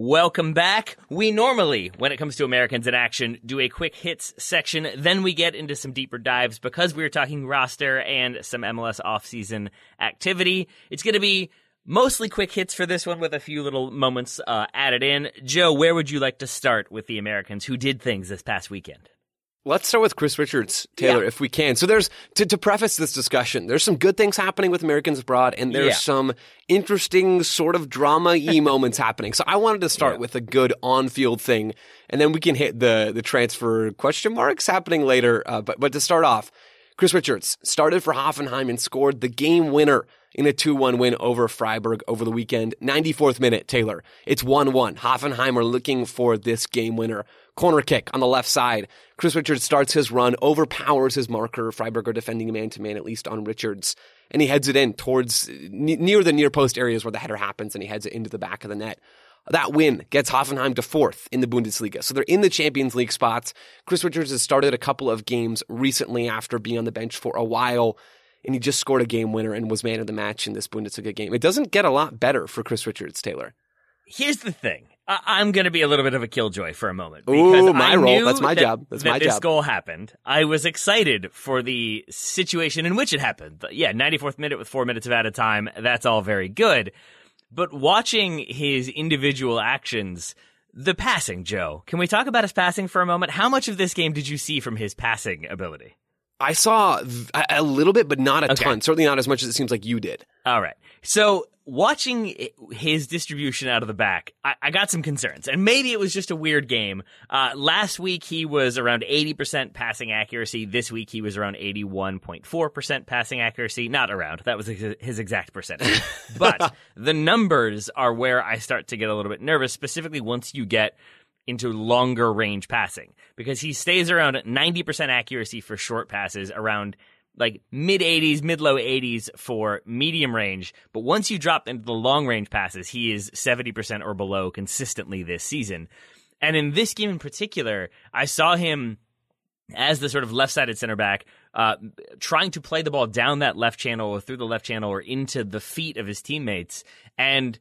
Welcome back. We normally, when it comes to Americans in action, do a quick hits section. Then we get into some deeper dives because we are talking roster and some MLS offseason activity. It's going to be mostly quick hits for this one with a few little moments uh, added in. Joe, where would you like to start with the Americans who did things this past weekend? Let's start with Chris Richards, Taylor, Yeah. if we can. So there's to, to preface this discussion, there's some good things happening with Americans abroad, and there's Yeah. some interesting sort of drama y moments happening. So I wanted to start Yeah. with a good on-field thing, and then we can hit the the transfer question marks happening later. Uh, but but to start off, Chris Richards started for Hoffenheim and scored the game winner in a 2-1 win over Freiburg over the weekend. 94th minute, Taylor. It's 1-1. Hoffenheim are looking for this game winner. Corner kick on the left side. Chris Richards starts his run, overpowers his marker. Freiburg are defending man to man, at least on Richards. And he heads it in towards ne- near the near post areas where the header happens, and he heads it into the back of the net. That win gets Hoffenheim to fourth in the Bundesliga. So they're in the Champions League spots. Chris Richards has started a couple of games recently after being on the bench for a while, and he just scored a game winner and was man of the match in this Bundesliga game. It doesn't get a lot better for Chris Richards, Taylor. Here's the thing. I- I'm going to be a little bit of a killjoy for a moment. Ooh, because my I role. That's my that- job. That's that my this job. goal happened. I was excited for the situation in which it happened. Yeah, 94th minute with four minutes of added time. That's all very good. But watching his individual actions, the passing, Joe, can we talk about his passing for a moment? How much of this game did you see from his passing ability? I saw a little bit, but not a Okay. ton. Certainly not as much as it seems like you did. All right. So watching his distribution out of the back, I, I got some concerns, and maybe it was just a weird game. Uh, last week he was around 80% passing accuracy. This week he was around 81.4% passing accuracy. Not around. That was his his exact percentage. but the numbers are where I start to get a little bit nervous, specifically once you get into longer range passing because he stays around 90% accuracy for short passes, around like mid 80s, mid low 80s for medium range. But once you drop into the long range passes, he is 70% or below consistently this season. And in this game in particular, I saw him as the sort of left sided center back, uh, trying to play the ball down that left channel or through the left channel or into the feet of his teammates. And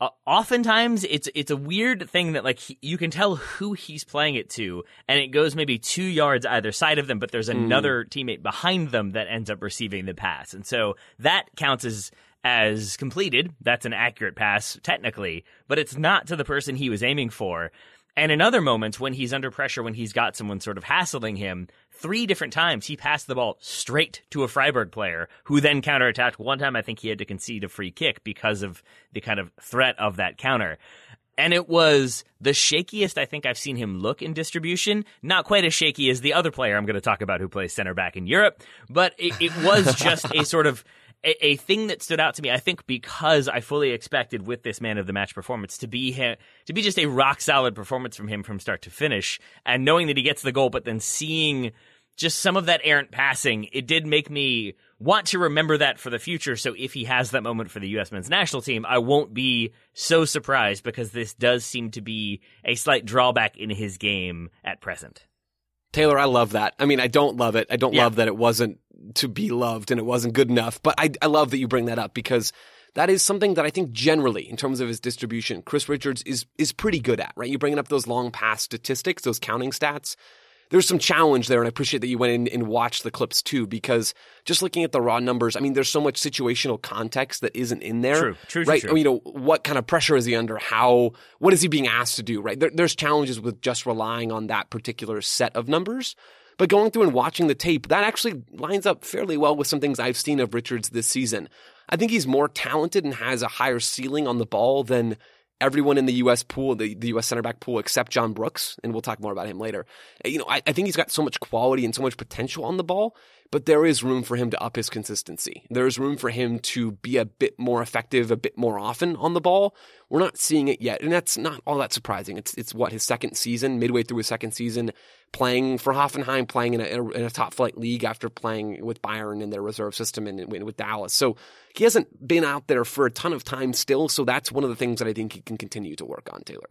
uh, oftentimes it's it's a weird thing that like he, you can tell who he's playing it to, and it goes maybe two yards either side of them, but there's another teammate behind them that ends up receiving the pass, and so that counts as as completed. That's an accurate pass technically, but it's not to the person he was aiming for. And in other moments, when he's under pressure, when he's got someone sort of hassling him, three different times he passed the ball straight to a Freiburg player who then counterattacked. One time, I think he had to concede a free kick because of the kind of threat of that counter. And it was the shakiest I think I've seen him look in distribution. Not quite as shaky as the other player I'm going to talk about who plays center back in Europe, but it, it was just a sort of a, a, thing that stood out to me, I think, because I fully expected with this man of the match performance to be him, to be just a rock solid performance from him from start to finish, and knowing that he gets the goal, but then seeing just some of that errant passing, it did make me want to remember that for the future. So if he has that moment for the U.S. men's national team, I won't be so surprised because this does seem to be a slight drawback in his game at present. Taylor, I love that. I mean, I don't love it. I don't yeah. love that it wasn't to be loved and it wasn't good enough, but I, I love that you bring that up because that is something that I think generally, in terms of his distribution, Chris Richards is is pretty good at, right? You're bringing up those long pass statistics, those counting stats there's some challenge there, and I appreciate that you went in and watched the clips too, because just looking at the raw numbers, I mean, there's so much situational context that isn't in there. True, true, right? True. you know, what kind of pressure is he under? How, what is he being asked to do? Right? There, there's challenges with just relying on that particular set of numbers. But going through and watching the tape, that actually lines up fairly well with some things I've seen of Richards this season. I think he's more talented and has a higher ceiling on the ball than everyone in the U.S. pool, the, the U.S. center back pool, except John Brooks, and we'll talk more about him later. You know, I, I think he's got so much quality and so much potential on the ball, but there is room for him to up his consistency. There's room for him to be a bit more effective, a bit more often on the ball. We're not seeing it yet, and that's not all that surprising. It's it's what his second season, midway through his second season, playing for Hoffenheim, playing in a, in a top flight league after playing with Bayern in their reserve system and with Dallas. So he hasn't been out there for a ton of time still. So that's one of the things that I think he can continue to work on, Taylor.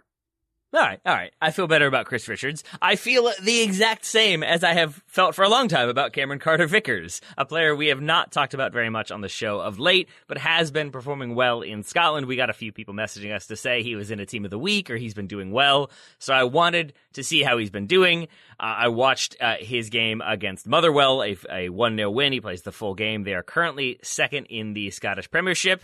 All right, all right. I feel better about Chris Richards. I feel the exact same as I have felt for a long time about Cameron Carter Vickers, a player we have not talked about very much on the show of late, but has been performing well in Scotland. We got a few people messaging us to say he was in a team of the week or he's been doing well. So I wanted to see how he's been doing. Uh, I watched uh, his game against Motherwell, a 1 0 win. He plays the full game. They are currently second in the Scottish Premiership.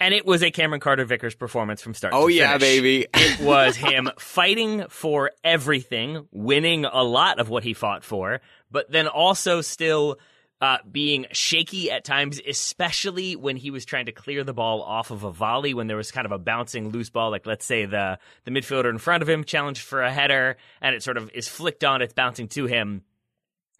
And it was a Cameron Carter Vickers performance from start oh, yeah, baby. it was him fighting for everything, winning a lot of what he fought for, but then also still uh, being shaky at times, especially when he was trying to clear the ball off of a volley when there was kind of a bouncing loose ball, like let's say the the midfielder in front of him challenged for a header, and it sort of is flicked on, it's bouncing to him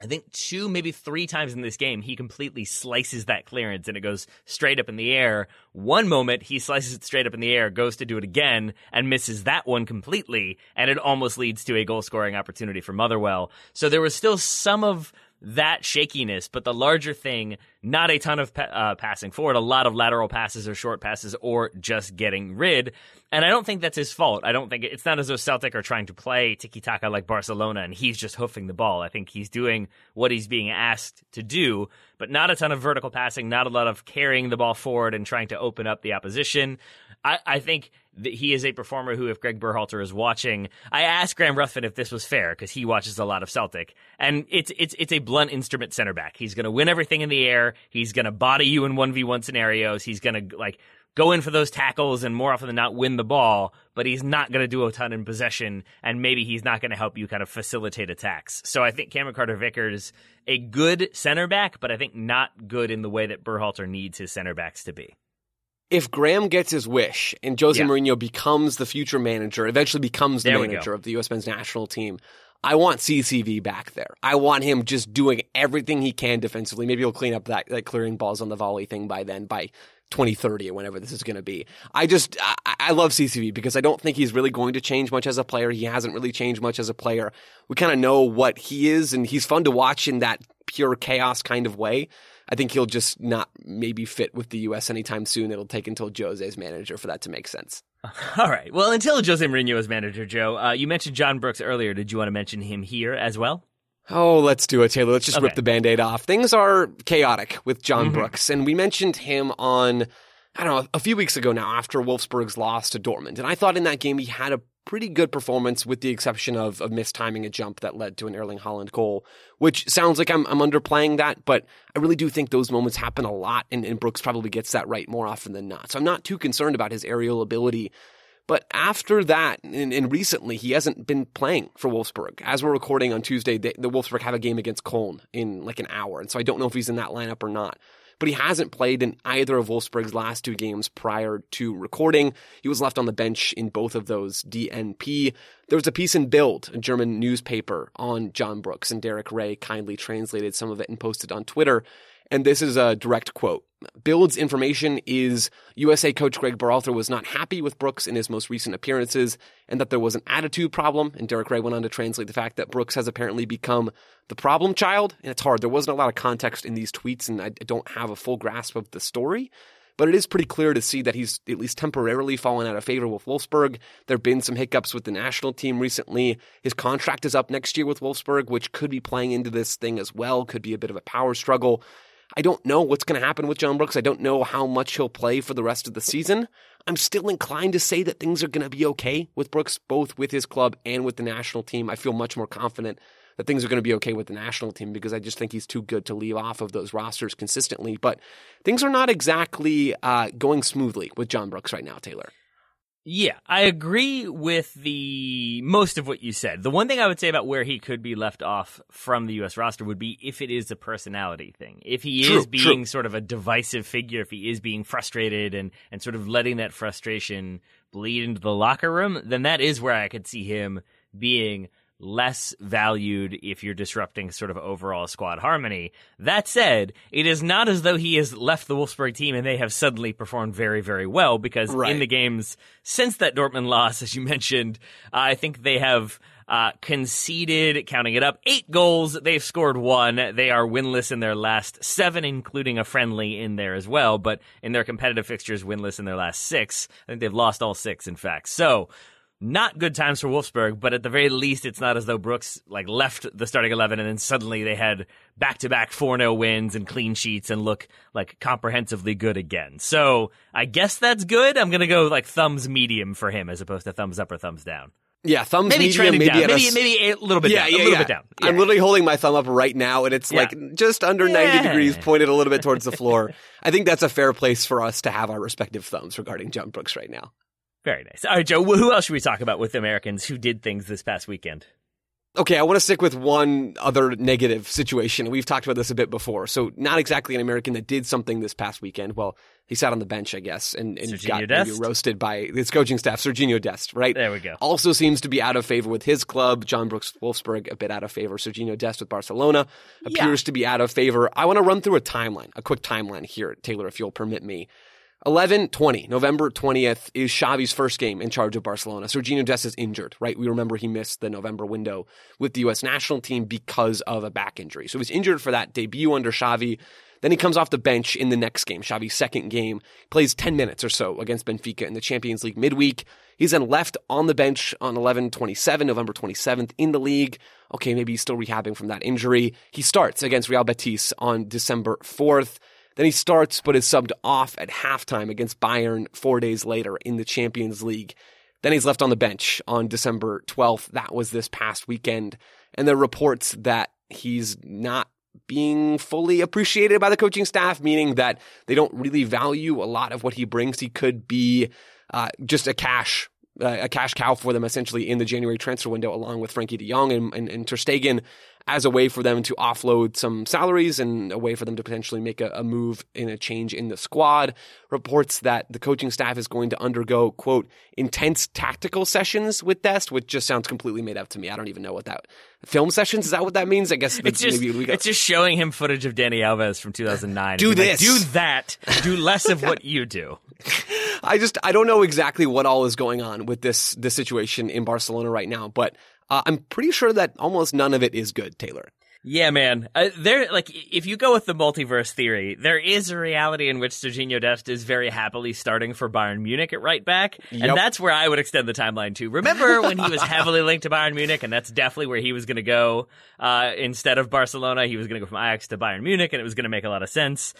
I think two, maybe three times in this game, he completely slices that clearance and it goes straight up in the air. One moment, he slices it straight up in the air, goes to do it again, and misses that one completely, and it almost leads to a goal scoring opportunity for Motherwell. So there was still some of that shakiness, but the larger thing, not a ton of pa- uh, passing forward, a lot of lateral passes or short passes or just getting rid. And I don't think that's his fault. I don't think it's not as though Celtic are trying to play tiki taka like Barcelona and he's just hoofing the ball. I think he's doing what he's being asked to do, but not a ton of vertical passing, not a lot of carrying the ball forward and trying to open up the opposition. I, I think that he is a performer who, if Greg Berhalter is watching, I asked Graham Ruthven if this was fair because he watches a lot of Celtic, and it's it's it's a blunt instrument center back. He's going to win everything in the air. He's going to body you in one v one scenarios. He's going to like go in for those tackles and more often than not win the ball, but he's not going to do a ton in possession, and maybe he's not going to help you kind of facilitate attacks. So I think Cameron Carter Vickers a good center back, but I think not good in the way that Berhalter needs his center backs to be if Graham gets his wish and Jose yeah. Mourinho becomes the future manager, eventually becomes the there manager of the U.S. men's national team, I want CCV back there. I want him just doing everything he can defensively. Maybe he'll clean up that, that clearing balls on the volley thing by then, by 2030 or whenever this is going to be. I just, I, I, love CCV because I don't think he's really going to change much as a player. He hasn't really changed much as a player. We kind of know what he is and he's fun to watch in that pure chaos kind of way. I think he'll just not maybe fit with the U.S. anytime soon. It'll take until Jose's manager for that to make sense. All right. Well, until Jose Mourinho is manager, Joe, uh, you mentioned John Brooks earlier. Did you want to mention him here as well? Oh, let's do it, Taylor. Let's just okay. rip the band aid off. Things are chaotic with John mm-hmm. Brooks, and we mentioned him on I don't know, a few weeks ago now after Wolfsburg's loss to Dortmund. And I thought in that game he had a pretty good performance with the exception of, of mistiming a jump that led to an Erling Haaland goal, which sounds like I'm, I'm underplaying that, but I really do think those moments happen a lot and, and Brooks probably gets that right more often than not. So I'm not too concerned about his aerial ability. But after that, and, and, recently, he hasn't been playing for Wolfsburg. As we're recording on Tuesday, the, Wolfsburg have a game against Köln in like an hour. And so I don't know if he's in that lineup or not but he hasn't played in either of Wolfsburg's last two games prior to recording. He was left on the bench in both of those DNP. There was a piece in Bild, a German newspaper, on John Brooks, and Derek Rae kindly translated some of it and posted on Twitter. And this is a direct quote. Bild's information is USA coach Greg Berhalter was not happy with Brooks in his most recent appearances and that there was an attitude problem. And Derek Rae went on to translate the fact that Brooks has apparently become the problem child. And it's hard. There wasn't a lot of context in these tweets and I don't have a full grasp of the story. But it is pretty clear to see that he's at least temporarily fallen out of favor with Wolfsburg. There have been some hiccups with the national team recently. His contract is up next year with Wolfsburg, which could be playing into this thing as well, could be a bit of a power struggle. I don't know what's going to happen with John Brooks. I don't know how much he'll play for the rest of the season. I'm still inclined to say that things are going to be okay with Brooks, both with his club and with the national team. I feel much more confident that things are going to be okay with the national team because I just think he's too good to leave off of those rosters consistently. But things are not exactly uh, going smoothly with John Brooks right now, Taylor. Yeah, I agree with the most of what you said. The one thing I would say about where he could be left off from the U.S. roster would be if it is a personality thing. If he True, is being true. sort of a divisive figure, if he is being frustrated and, and sort of letting that frustration bleed into the locker room, then that is where I could see him being less valued if you're disrupting sort of overall squad harmony. That said, it is not as though he has left the Wolfsburg team and they have suddenly performed very, very well because Right. in the games since that Dortmund loss, as you mentioned, I think they have uh, conceded, counting it up, eight goals. They've scored one. They are winless in their last seven, including a friendly in there as well. But in their competitive fixtures, winless in their last six. I think they've lost all six, in fact. So not good times for Wolfsburg, but at the very least, it's not as though Brooks like left the starting eleven and then suddenly they had back to back four 0 wins and clean sheets and look like comprehensively good again. So I guess that's good. I'm gonna go like thumbs medium for him as opposed to thumbs up or thumbs down. Yeah, thumbs Maybe medium, trending maybe down. at a Maybe a little bit yeah, down. yeah, a little yeah. bit down. I'm literally holding my thumb up right now, and it's Yeah. like just under 90 degrees, pointed a little bit towards the floor. I think that's a fair place for us to have our respective thumbs regarding John Brooks right now. Very nice. All right, Joe. wh- Who else should we talk about with Americans who did things this past weekend? Okay, I want to stick with one other negative situation. We've talked about this a bit before. So, not exactly an American that did something this past weekend. Well, he sat on the bench, I guess, and, and got Dest? roasted by his coaching staff, Serginho Dest, right? There we go. Also seems to be out of favor with his club. John Brooks Wolfsburg, a bit out of favor. Serginho Dest with Barcelona appears to be out of favor. I want to run through a timeline, a quick timeline here, Taylor, if you'll permit me. 11 20, November 20th is Xavi's first game in charge of Barcelona. Serginho Dest is injured, right? We remember he missed the November window with the U.S. national team because of a back injury. So he was injured for that debut under Xavi. Then he comes off the bench in the next game, Xavi's second game, plays 10 minutes or so against Benfica in the Champions League midweek. He's then left on the bench on 11 27, November 27th in the league. Okay, maybe he's still rehabbing from that injury. He starts against Real Betis on December 4th. Then he starts, but is subbed off at halftime against Bayern four days later in the Champions League. Then he's left on the bench on December 12th. That was this past weekend. And there are reports that he's not being fully appreciated by the coaching staff, meaning that they don't really value a lot of what he brings. He could be uh, just a cash uh, a cash cow for them essentially in the January transfer window, along with Frenkie De Jong and, and, and Ter Stegen, as a way for them to offload some salaries and a way for them to potentially make a, a move in a change in the squad. Reports that the coaching staff is going to undergo quote intense tactical sessions with Dest, which just sounds completely made up to me. I don't even know what that film sessions is that what that means? I guess It's just, maybe we got it's just showing him footage of Dani Alves from 2009. Do Being like, this. do that. Do less of what you do. I just I don't know exactly what all is going on with this this situation in Barcelona right now, but uh, I'm pretty sure that almost none of it is good, Taylor. Yeah, man. Uh, there, like, if you go with the multiverse theory, there is a reality in which Serginho Dest is very happily starting for Bayern Munich at right back, Yep. and that's where I would extend the timeline to. Remember when he was heavily linked to Bayern Munich, and that's definitely where he was going to go uh, instead of Barcelona. He was going to go from Ajax to Bayern Munich, and it was going to make a lot of sense.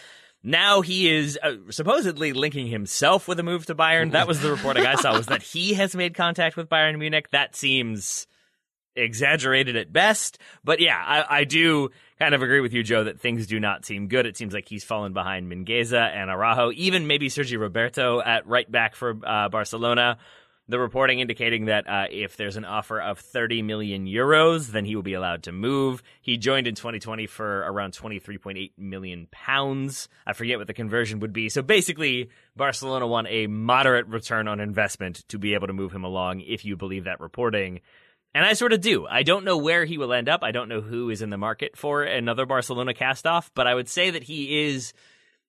Now he is uh, supposedly linking himself with a move to Bayern. That was the reporting I saw was that he has made contact with Bayern Munich. That seems exaggerated at best. But yeah, I, I do kind of agree with you, Joe, that things do not seem good. It seems like he's fallen behind Mingueza and Araujo, even maybe Sergi Roberto at right back for uh, Barcelona. The reporting indicating that uh, if there's an offer of 30 million euros, then he will be allowed to move. He joined in 2020 for around 23.8 million pounds. I forget what the conversion would be. So basically, Barcelona want a moderate return on investment to be able to move him along, if you believe that reporting. And I sort of do. I don't know where he will end up. I don't know who is in the market for another Barcelona castoff, but I would say that he is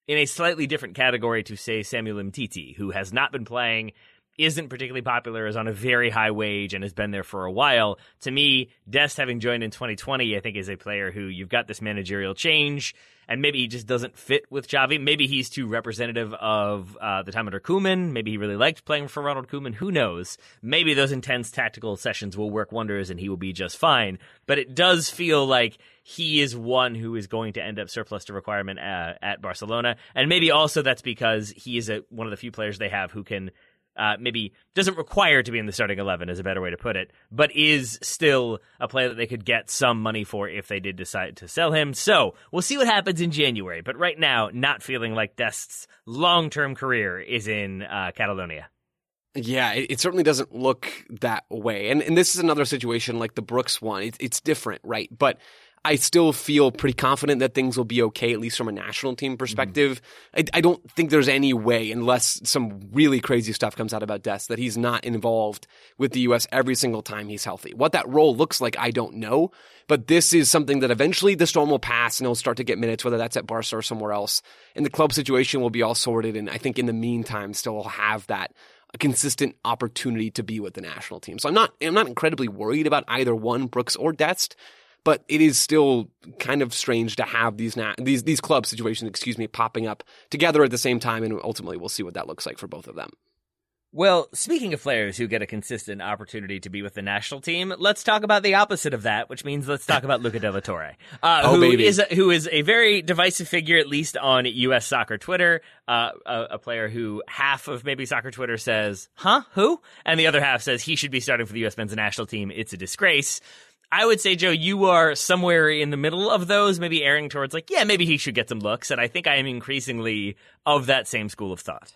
in a slightly different category to say Samuel Umtiti, who has not been playing, isn't particularly popular, is on a very high wage, and has been there for a while. To me, Dest having joined in 2020, I think is a player who you've got this managerial change and maybe he just doesn't fit with Xavi. Maybe he's too representative of uh, the time under Koeman. Maybe he really liked playing for Ronald Koeman. Who knows? Maybe those intense tactical sessions will work wonders and he will be just fine. But it does feel like he is one who is going to end up surplus to requirement at, uh, at Barcelona. And maybe also that's because he is a, one of the few players they have who can uh, maybe doesn't require to be in the starting 11 is a better way to put it, but is still a player that they could get some money for if they did decide to sell him. So we'll see what happens in January. But right now, not feeling like Dest's long term career is in uh, Catalonia. Yeah, it, it, certainly doesn't look that way. And and this is another situation like the Brooks one. It, it's different, right? But I still feel pretty confident that things will be okay, at least from a national team perspective. Mm-hmm. I, I, don't think there's any way, unless some really crazy stuff comes out about Dest, that he's not involved with the U.S. every single time he's healthy. What that role looks like, I don't know. But this is something that eventually the storm will pass and he'll start to get minutes, whether that's at Barca or somewhere else. And the club situation will be all sorted. And I think in the meantime, still have that a consistent opportunity to be with the national team. So I'm not, I'm not incredibly worried about either one, Brooks or Dest but it is still kind of strange to have these na- these these club situations, excuse me, popping up together at the same time, and ultimately we'll see what that looks like for both of them. Well, speaking of players who get a consistent opportunity to be with the national team, let's talk about the opposite of that, which means let's talk about Luca De La Torre, uh, oh, who baby. is a, who is a very divisive figure, at least on U.S. soccer Twitter. Uh, a, a, player who half of maybe soccer Twitter says, "Huh, who?" and the other half says he should be starting for the U.S. men's national team. It's a disgrace. I would say, Joe, you are somewhere in the middle of those, maybe erring towards like, yeah, maybe he should get some looks. And I think I am increasingly of that same school of thought.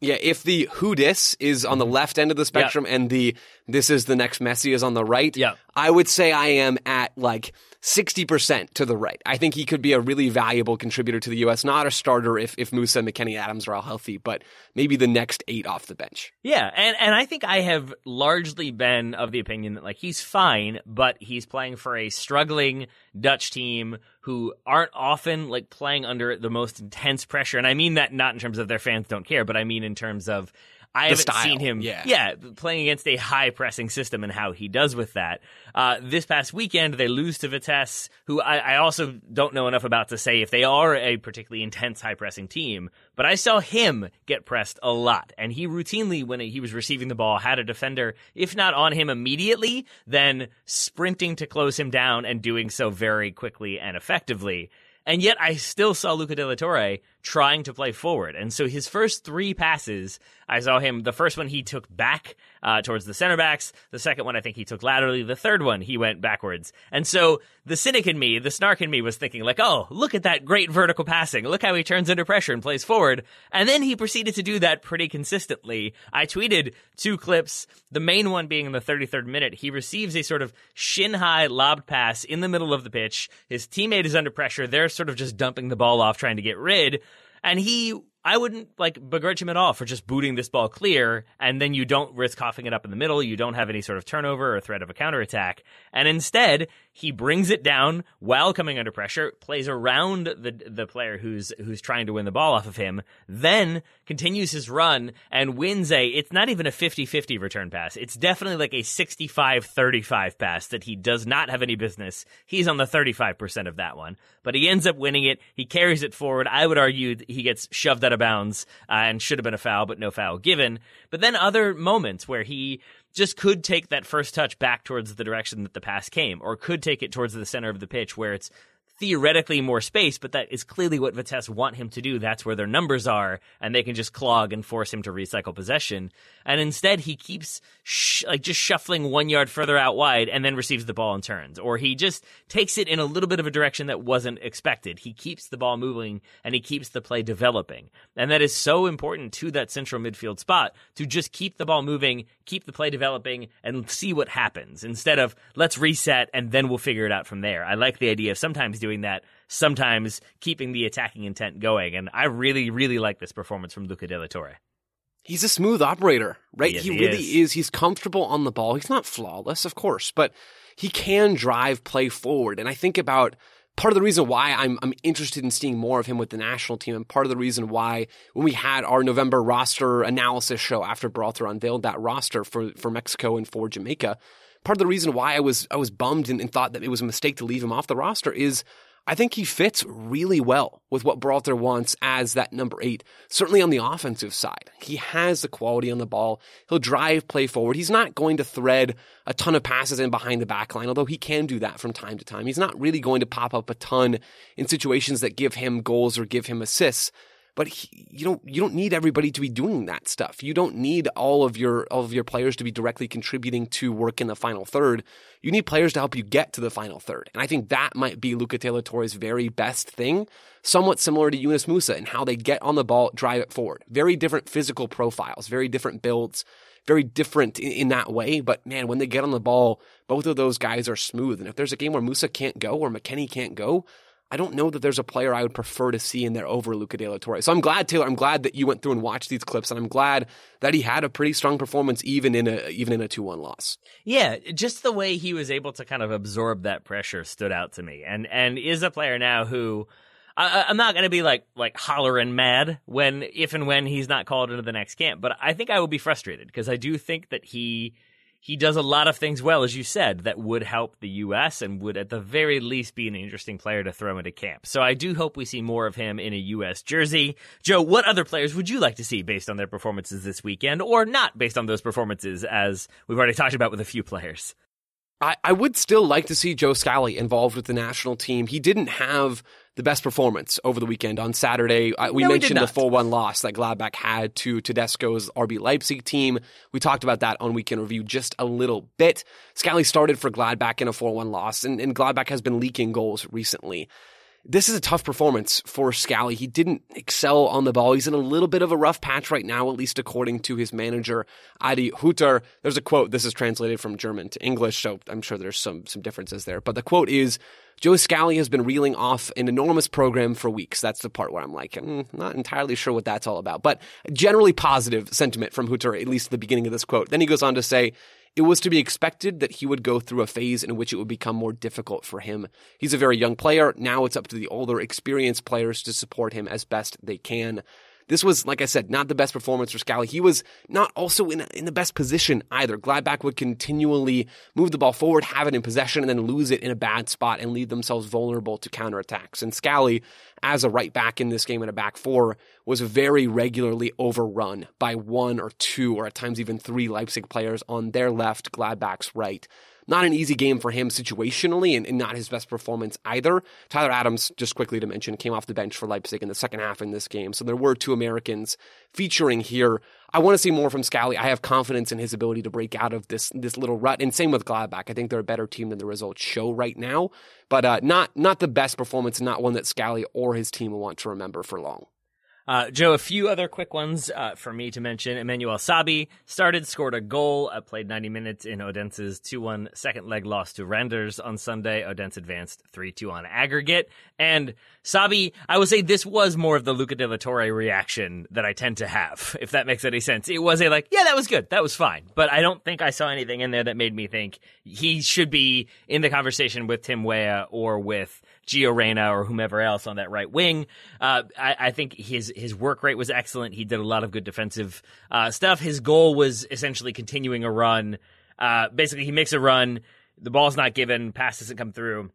Yeah, if the who dis is on the mm-hmm. left end of the spectrum yep. and the this is the next Messi is on the right, yep. I would say I am at like 60% to the right. I think he could be a really valuable contributor to the U.S. Not a starter if, if Musah and McKennie Adams are all healthy, but maybe the next eight off the bench. Yeah, and, and I think I have largely been of the opinion that like he's fine, but he's playing for a struggling Dutch team who aren't often like playing under the most intense pressure. And I mean that not in terms of their fans don't care, but I mean in terms of I haven't style. seen him, yeah. yeah, playing against a high pressing system and how he does with that. Uh, this past weekend, they lose to Vitesse, who I, I, also don't know enough about to say if they are a particularly intense high pressing team. But I saw him get pressed a lot, and he routinely, when he was receiving the ball, had a defender, if not on him immediately, then sprinting to close him down and doing so very quickly and effectively. And yet I still saw Luca De La Torre trying to play forward. And so his first three passes, I saw him, the first one he took back uh, towards the center backs. The second one I think he took laterally. The third one he went backwards. And so the cynic in me, the snark in me was thinking like, oh, look at that great vertical passing. Look how he turns under pressure and plays forward. And then he proceeded to do that pretty consistently. I tweeted two clips, the main one being in the 33rd minute. He receives a sort of shin high lobbed pass in the middle of the pitch. His teammate is under pressure. They're sort of just dumping the ball off, trying to get rid and he I wouldn't like begrudge him at all for just booting this ball clear, and then you don't risk coughing it up in the middle. You don't have any sort of turnover or threat of a counterattack. And instead, he brings it down while coming under pressure, plays around the the player who's who's trying to win the ball off of him, then continues his run and wins a it's not even a 50-50 return pass. It's definitely like a 65-35 pass that he does not have any business. He's on the 35% of that one, but he ends up winning it. He carries it forward. I would argue he gets shoved out of bounds uh, and should have been a foul, but no foul given. But then other moments where he just could take that first touch back towards the direction that the pass came, or could take it towards the center of the pitch where it's theoretically more space, but that is clearly what Vitesse want him to do. That's where their numbers are, and they can just clog and force him to recycle possession. And instead, he keeps sh- like just shuffling one yard further out wide, and then receives the ball and turns, or he just takes it in a little bit of a direction that wasn't expected. He keeps the ball moving and he keeps the play developing, and that is so important to that central midfield spot to just keep the ball moving, keep the play developing, and see what happens instead of let's reset and then we'll figure it out from there. I like the idea of sometimes doing doing that, sometimes keeping the attacking intent going. And I really, really like this performance from Luca De La Torre. he's a smooth operator, right? Yes, he, he really is. is. He's comfortable on the ball. He's not flawless, of course, but he can drive play forward. And I think about part of the reason why I'm I'm interested in seeing more of him with the national team, and part of the reason why when we had our November roster analysis show after Berhalter unveiled that roster for for Mexico and for Jamaica, part of the reason why I was I was bummed and, and thought that it was a mistake to leave him off the roster is I think he fits really well with what Berhalter wants as that number eight. Certainly on the offensive side, he has the quality on the ball. He'll drive play forward. He's not going to thread a ton of passes in behind the back line, although he can do that from time to time. He's not really going to pop up a ton in situations that give him goals or give him assists. But he, you don't you don't need everybody to be doing that stuff. You don't need all of your all of your players to be directly contributing to work in the final third. You need players to help you get to the final third. And I think that might be Luca De La Torre's very best thing, somewhat similar to Yunus Musah and how they get on the ball, drive it forward. Very different physical profiles, very different builds, very different in, in that way. But man, when they get on the ball, both of those guys are smooth. And if there's a game where Musah can't go or McKennie can't go, I don't know that there's a player I would prefer to see in there over Luca De La Torre. So I'm glad, Taylor. I'm glad that you went through and watched these clips, and I'm glad that he had a pretty strong performance even in a even in a two one loss. Yeah, just the way he was able to kind of absorb that pressure stood out to me, and and is a player now who. I, I'm not going to be like like hollering mad when if and when he's not called into the next camp, but I think I will be frustrated because I do think that he he does a lot of things well, as you said, that would help the U.S. and would at the very least be an interesting player to throw into camp. So I do hope we see more of him in a U.S. jersey. Joe, what other players would you like to see based on their performances this weekend, or not based on those performances, as we've already talked about with a few players? I, I would still like to see Joe Scally involved with the national team. He didn't have the best performance over the weekend on Saturday. I, we No, mentioned the not. 4 1 loss that Gladbach had to Tedesco's RB Leipzig team. We talked about that on Weekend Review just a little bit. Scally started for Gladbach in a 4 1 loss, and, and Gladbach has been leaking goals recently. This is a tough performance for Scally. He didn't excel on the ball. He's in a little bit of a rough patch right now, at least according to his manager, Adi Hutter. There's a quote. This is translated from German to English, so I'm sure there's some some differences there. But the quote is, Joe Scally has been reeling off an enormous program for weeks. That's the part where I'm like, I'm not entirely sure what that's all about. But generally positive sentiment from Hutter, at least at the beginning of this quote. Then he goes on to say, it was to be expected that he would go through a phase in which it would become more difficult for him. He's a very young player. Now it's up to the older, experienced players to support him as best they can. This was, like I said, not the best performance for Scally. He was not also in, in the best position either. Gladbach would continually move the ball forward, have it in possession, and then lose it in a bad spot and leave themselves vulnerable to counterattacks. And Scally, as a right back in this game in a back four, was very regularly overrun by one or two, or at times even three Leipzig players on their left, Gladbach's right. Not an easy game for him situationally and, and not his best performance either. Tyler Adams, just quickly to mention, came off the bench for Leipzig in the second half in this game. So there were two Americans featuring here. I want to see more from Scally. I have confidence in his ability to break out of this this little rut. And same with Gladbach. I think they're a better team than the results show right now. But uh, not not the best performance, not one that Scally or his team will want to remember for long. Uh, Joe, a few other quick ones uh, for me to mention. Emmanuel Sabbi started, scored a goal, uh, played 90 minutes in Odense's 2 1 second leg loss to Randers on Sunday. Odense advanced 3 2 on aggregate. And Sabbi, I would say this was more of the Luca de la Torre reaction that I tend to have, if that makes any sense. It was a like, yeah, that was good. That was fine. But I don't think I saw anything in there that made me think he should be in the conversation with Tim Weah or with Gio Reyna or whomever else on that right wing. Uh, I, I think his his work rate was excellent. He did a lot of good defensive uh, stuff. His goal was essentially continuing a run. Uh, basically, he makes a run. The ball's not given. Pass doesn't come through.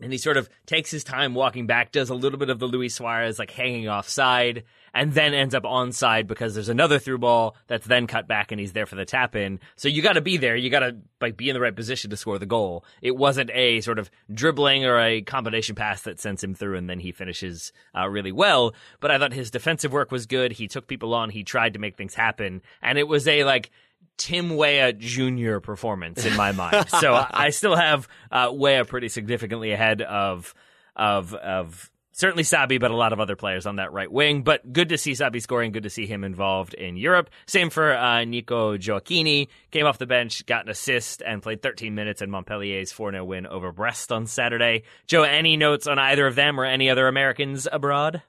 And he sort of takes his time walking back, does a little bit of the Luis Suarez like hanging offside, and then ends up onside because there's another through ball that's then cut back and he's there for the tap in. So you got to be there. You got to like be in the right position to score the goal. It wasn't a sort of dribbling or a combination pass that sends him through and then he finishes uh, really well. But I thought his defensive work was good. He took people on. He tried to make things happen, and it was a like Tim Weah Jr. performance in my mind. So I still have uh, Weah pretty significantly ahead of of of certainly Sabbi, but a lot of other players on that right wing. But good to see Sabbi scoring. Good to see him involved in Europe. Same for uh, Nico Gioacchini. Came off the bench, got an assist, and played 13 minutes in Montpellier's 4 0 win over Brest on Saturday. Joe, any notes on either of them or any other Americans abroad?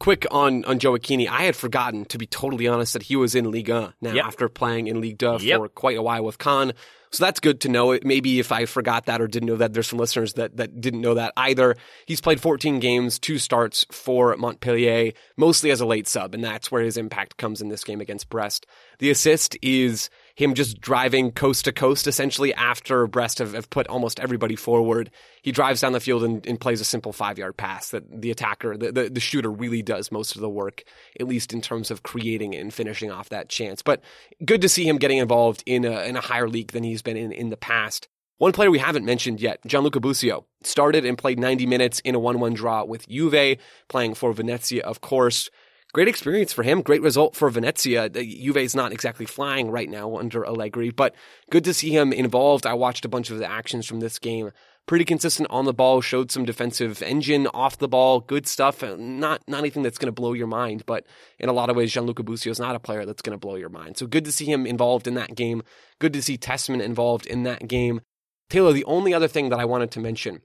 Quick on on Gioacchini, I had forgotten, to be totally honest, that he was in Liga now Yep. after playing in Ligue 2 Yep. for quite a while with Caen. So that's good to know. It maybe if I forgot that or didn't know that, there's some listeners that that didn't know that either. He's played 14 games, two starts for Montpellier, mostly as a late sub, and that's where his impact comes in this game against Brest. The assist is him just driving coast to coast essentially after Brest have, have put almost everybody forward. He drives down the field and, and plays a simple five yard pass that the attacker, the, the, the shooter really does most of the work, at least in terms of creating and finishing off that chance. But good to see him getting involved in a, in a higher league than he's been in in the past. One player we haven't mentioned yet, Gianluca Busio, started and played 90 minutes in a 1-1 draw with Juve, playing for Venezia, of course. Great experience for him. Great result for Venezia. Juve is not exactly flying right now under Allegri, but good to see him involved. I watched a bunch of the actions from this game. Pretty consistent on the ball, showed some defensive engine off the ball, good stuff. Uh, Not not anything that's going to blow your mind, but in a lot of ways, Gianluca Busio is not a player that's going to blow your mind. So good to see him involved in that game. Good to see Tessmann involved in that game. Taylor, the only other thing that I wanted to mention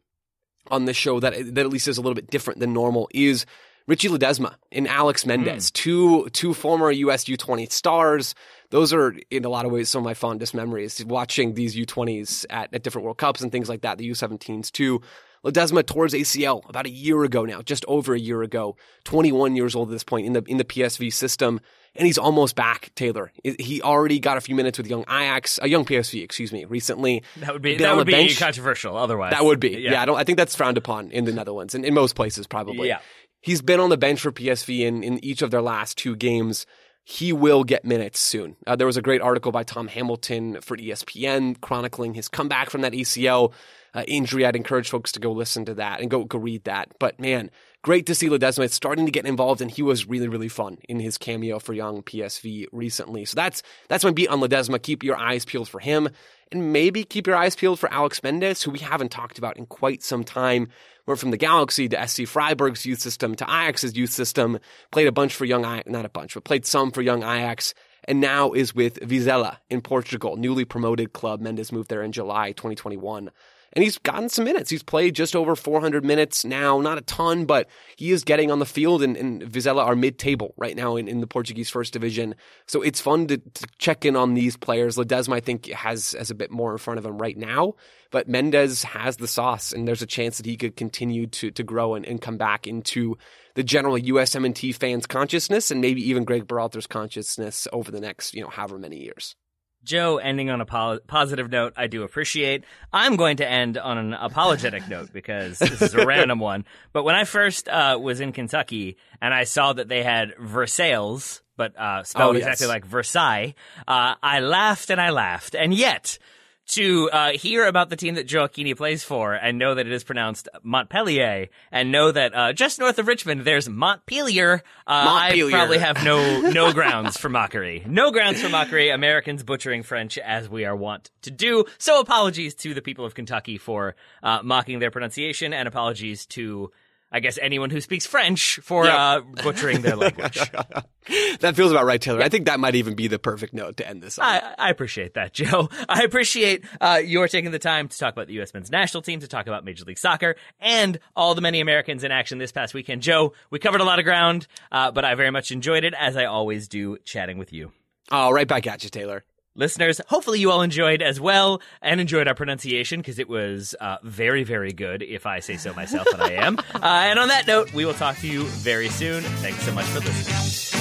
on this show that that at least is a little bit different than normal is Richie Ledezma and Alex hmm. Mendez, two two former US U20 stars. Those are in a lot of ways some of my fondest memories watching these U20s at, at different World Cups and things like that. The U17s too. Ledezma his ACL about a year ago now, just over a year ago. 21 years old at this point in the in the PSV system, and he's almost back. Taylor, he already got a few minutes with young Ajax, a young PSV, excuse me, recently. That would be that would be bench. controversial. Otherwise, That would be. Yeah. I don't I think that's frowned upon in the Netherlands and in most places probably. Yeah. He's been on the bench for PSV in, in each of their last two games. He will get minutes soon. Uh, there was a great article by Tom Hamilton for ESPN chronicling his comeback from that ACL uh, injury. I'd encourage folks to go listen to that and go go read that. But man, great to see Ledezma starting to get involved, and he was really really fun in his cameo for young PSV recently. So that's that's my beat on Ledezma. Keep your eyes peeled for him, and maybe keep your eyes peeled for Alex Mendez, who we haven't talked about in quite some time. Went from the Galaxy to SC Freiburg's youth system to Ajax's youth system. Played a bunch for young Ajax, not a bunch, but played some for young Ajax. And now is with Vizela in Portugal, newly promoted club. Mendez moved there in July 2021. And he's gotten some minutes. He's played just over 400 minutes now. Not a ton, but he is getting on the field. And, and Vizela are mid-table right now in, in the Portuguese first division. So it's fun to, to check in on these players. Ledezma, I think, has, has a bit more in front of him right now. But Mendez has the sauce, and there's a chance that he could continue to, to grow and, and come back into the general USMNT fans' consciousness and maybe even Greg Berhalter's consciousness over the next, you know, however many years. Joe ending on a po- positive note, I do appreciate. I'm going to end on an apologetic note because this is a random one. But when I first uh, was in Kentucky and I saw that they had Versailles, but uh, spelled Oh, yes. exactly like Versailles, uh, I laughed and I laughed. And yet, to uh, hear about the team that Gioacchini plays for and know that it is pronounced Montpellier and know that uh, just north of Richmond there's Montpelier, uh, Montpelier. I probably have no no grounds for mockery. No grounds for mockery. Americans butchering French as we are wont to do. So apologies to the people of Kentucky for uh, mocking their pronunciation, and apologies to. I guess anyone who speaks French for Yep. uh, butchering their language. That feels about right, Taylor. I think that might even be the perfect note to end this on. I, I appreciate that, Joe. I appreciate uh, your taking the time to talk about the U.S. men's national team, to talk about Major League Soccer, and all the many Americans in action this past weekend. Joe, we covered a lot of ground, uh, but I very much enjoyed it, as I always do, chatting with you. oh, right back at you, Taylor. Listeners, hopefully you all enjoyed as well and enjoyed our pronunciation because it was uh, very, very good, if I say so myself, but I am. Uh, and on that note, we will talk to you very soon. Thanks so much for listening.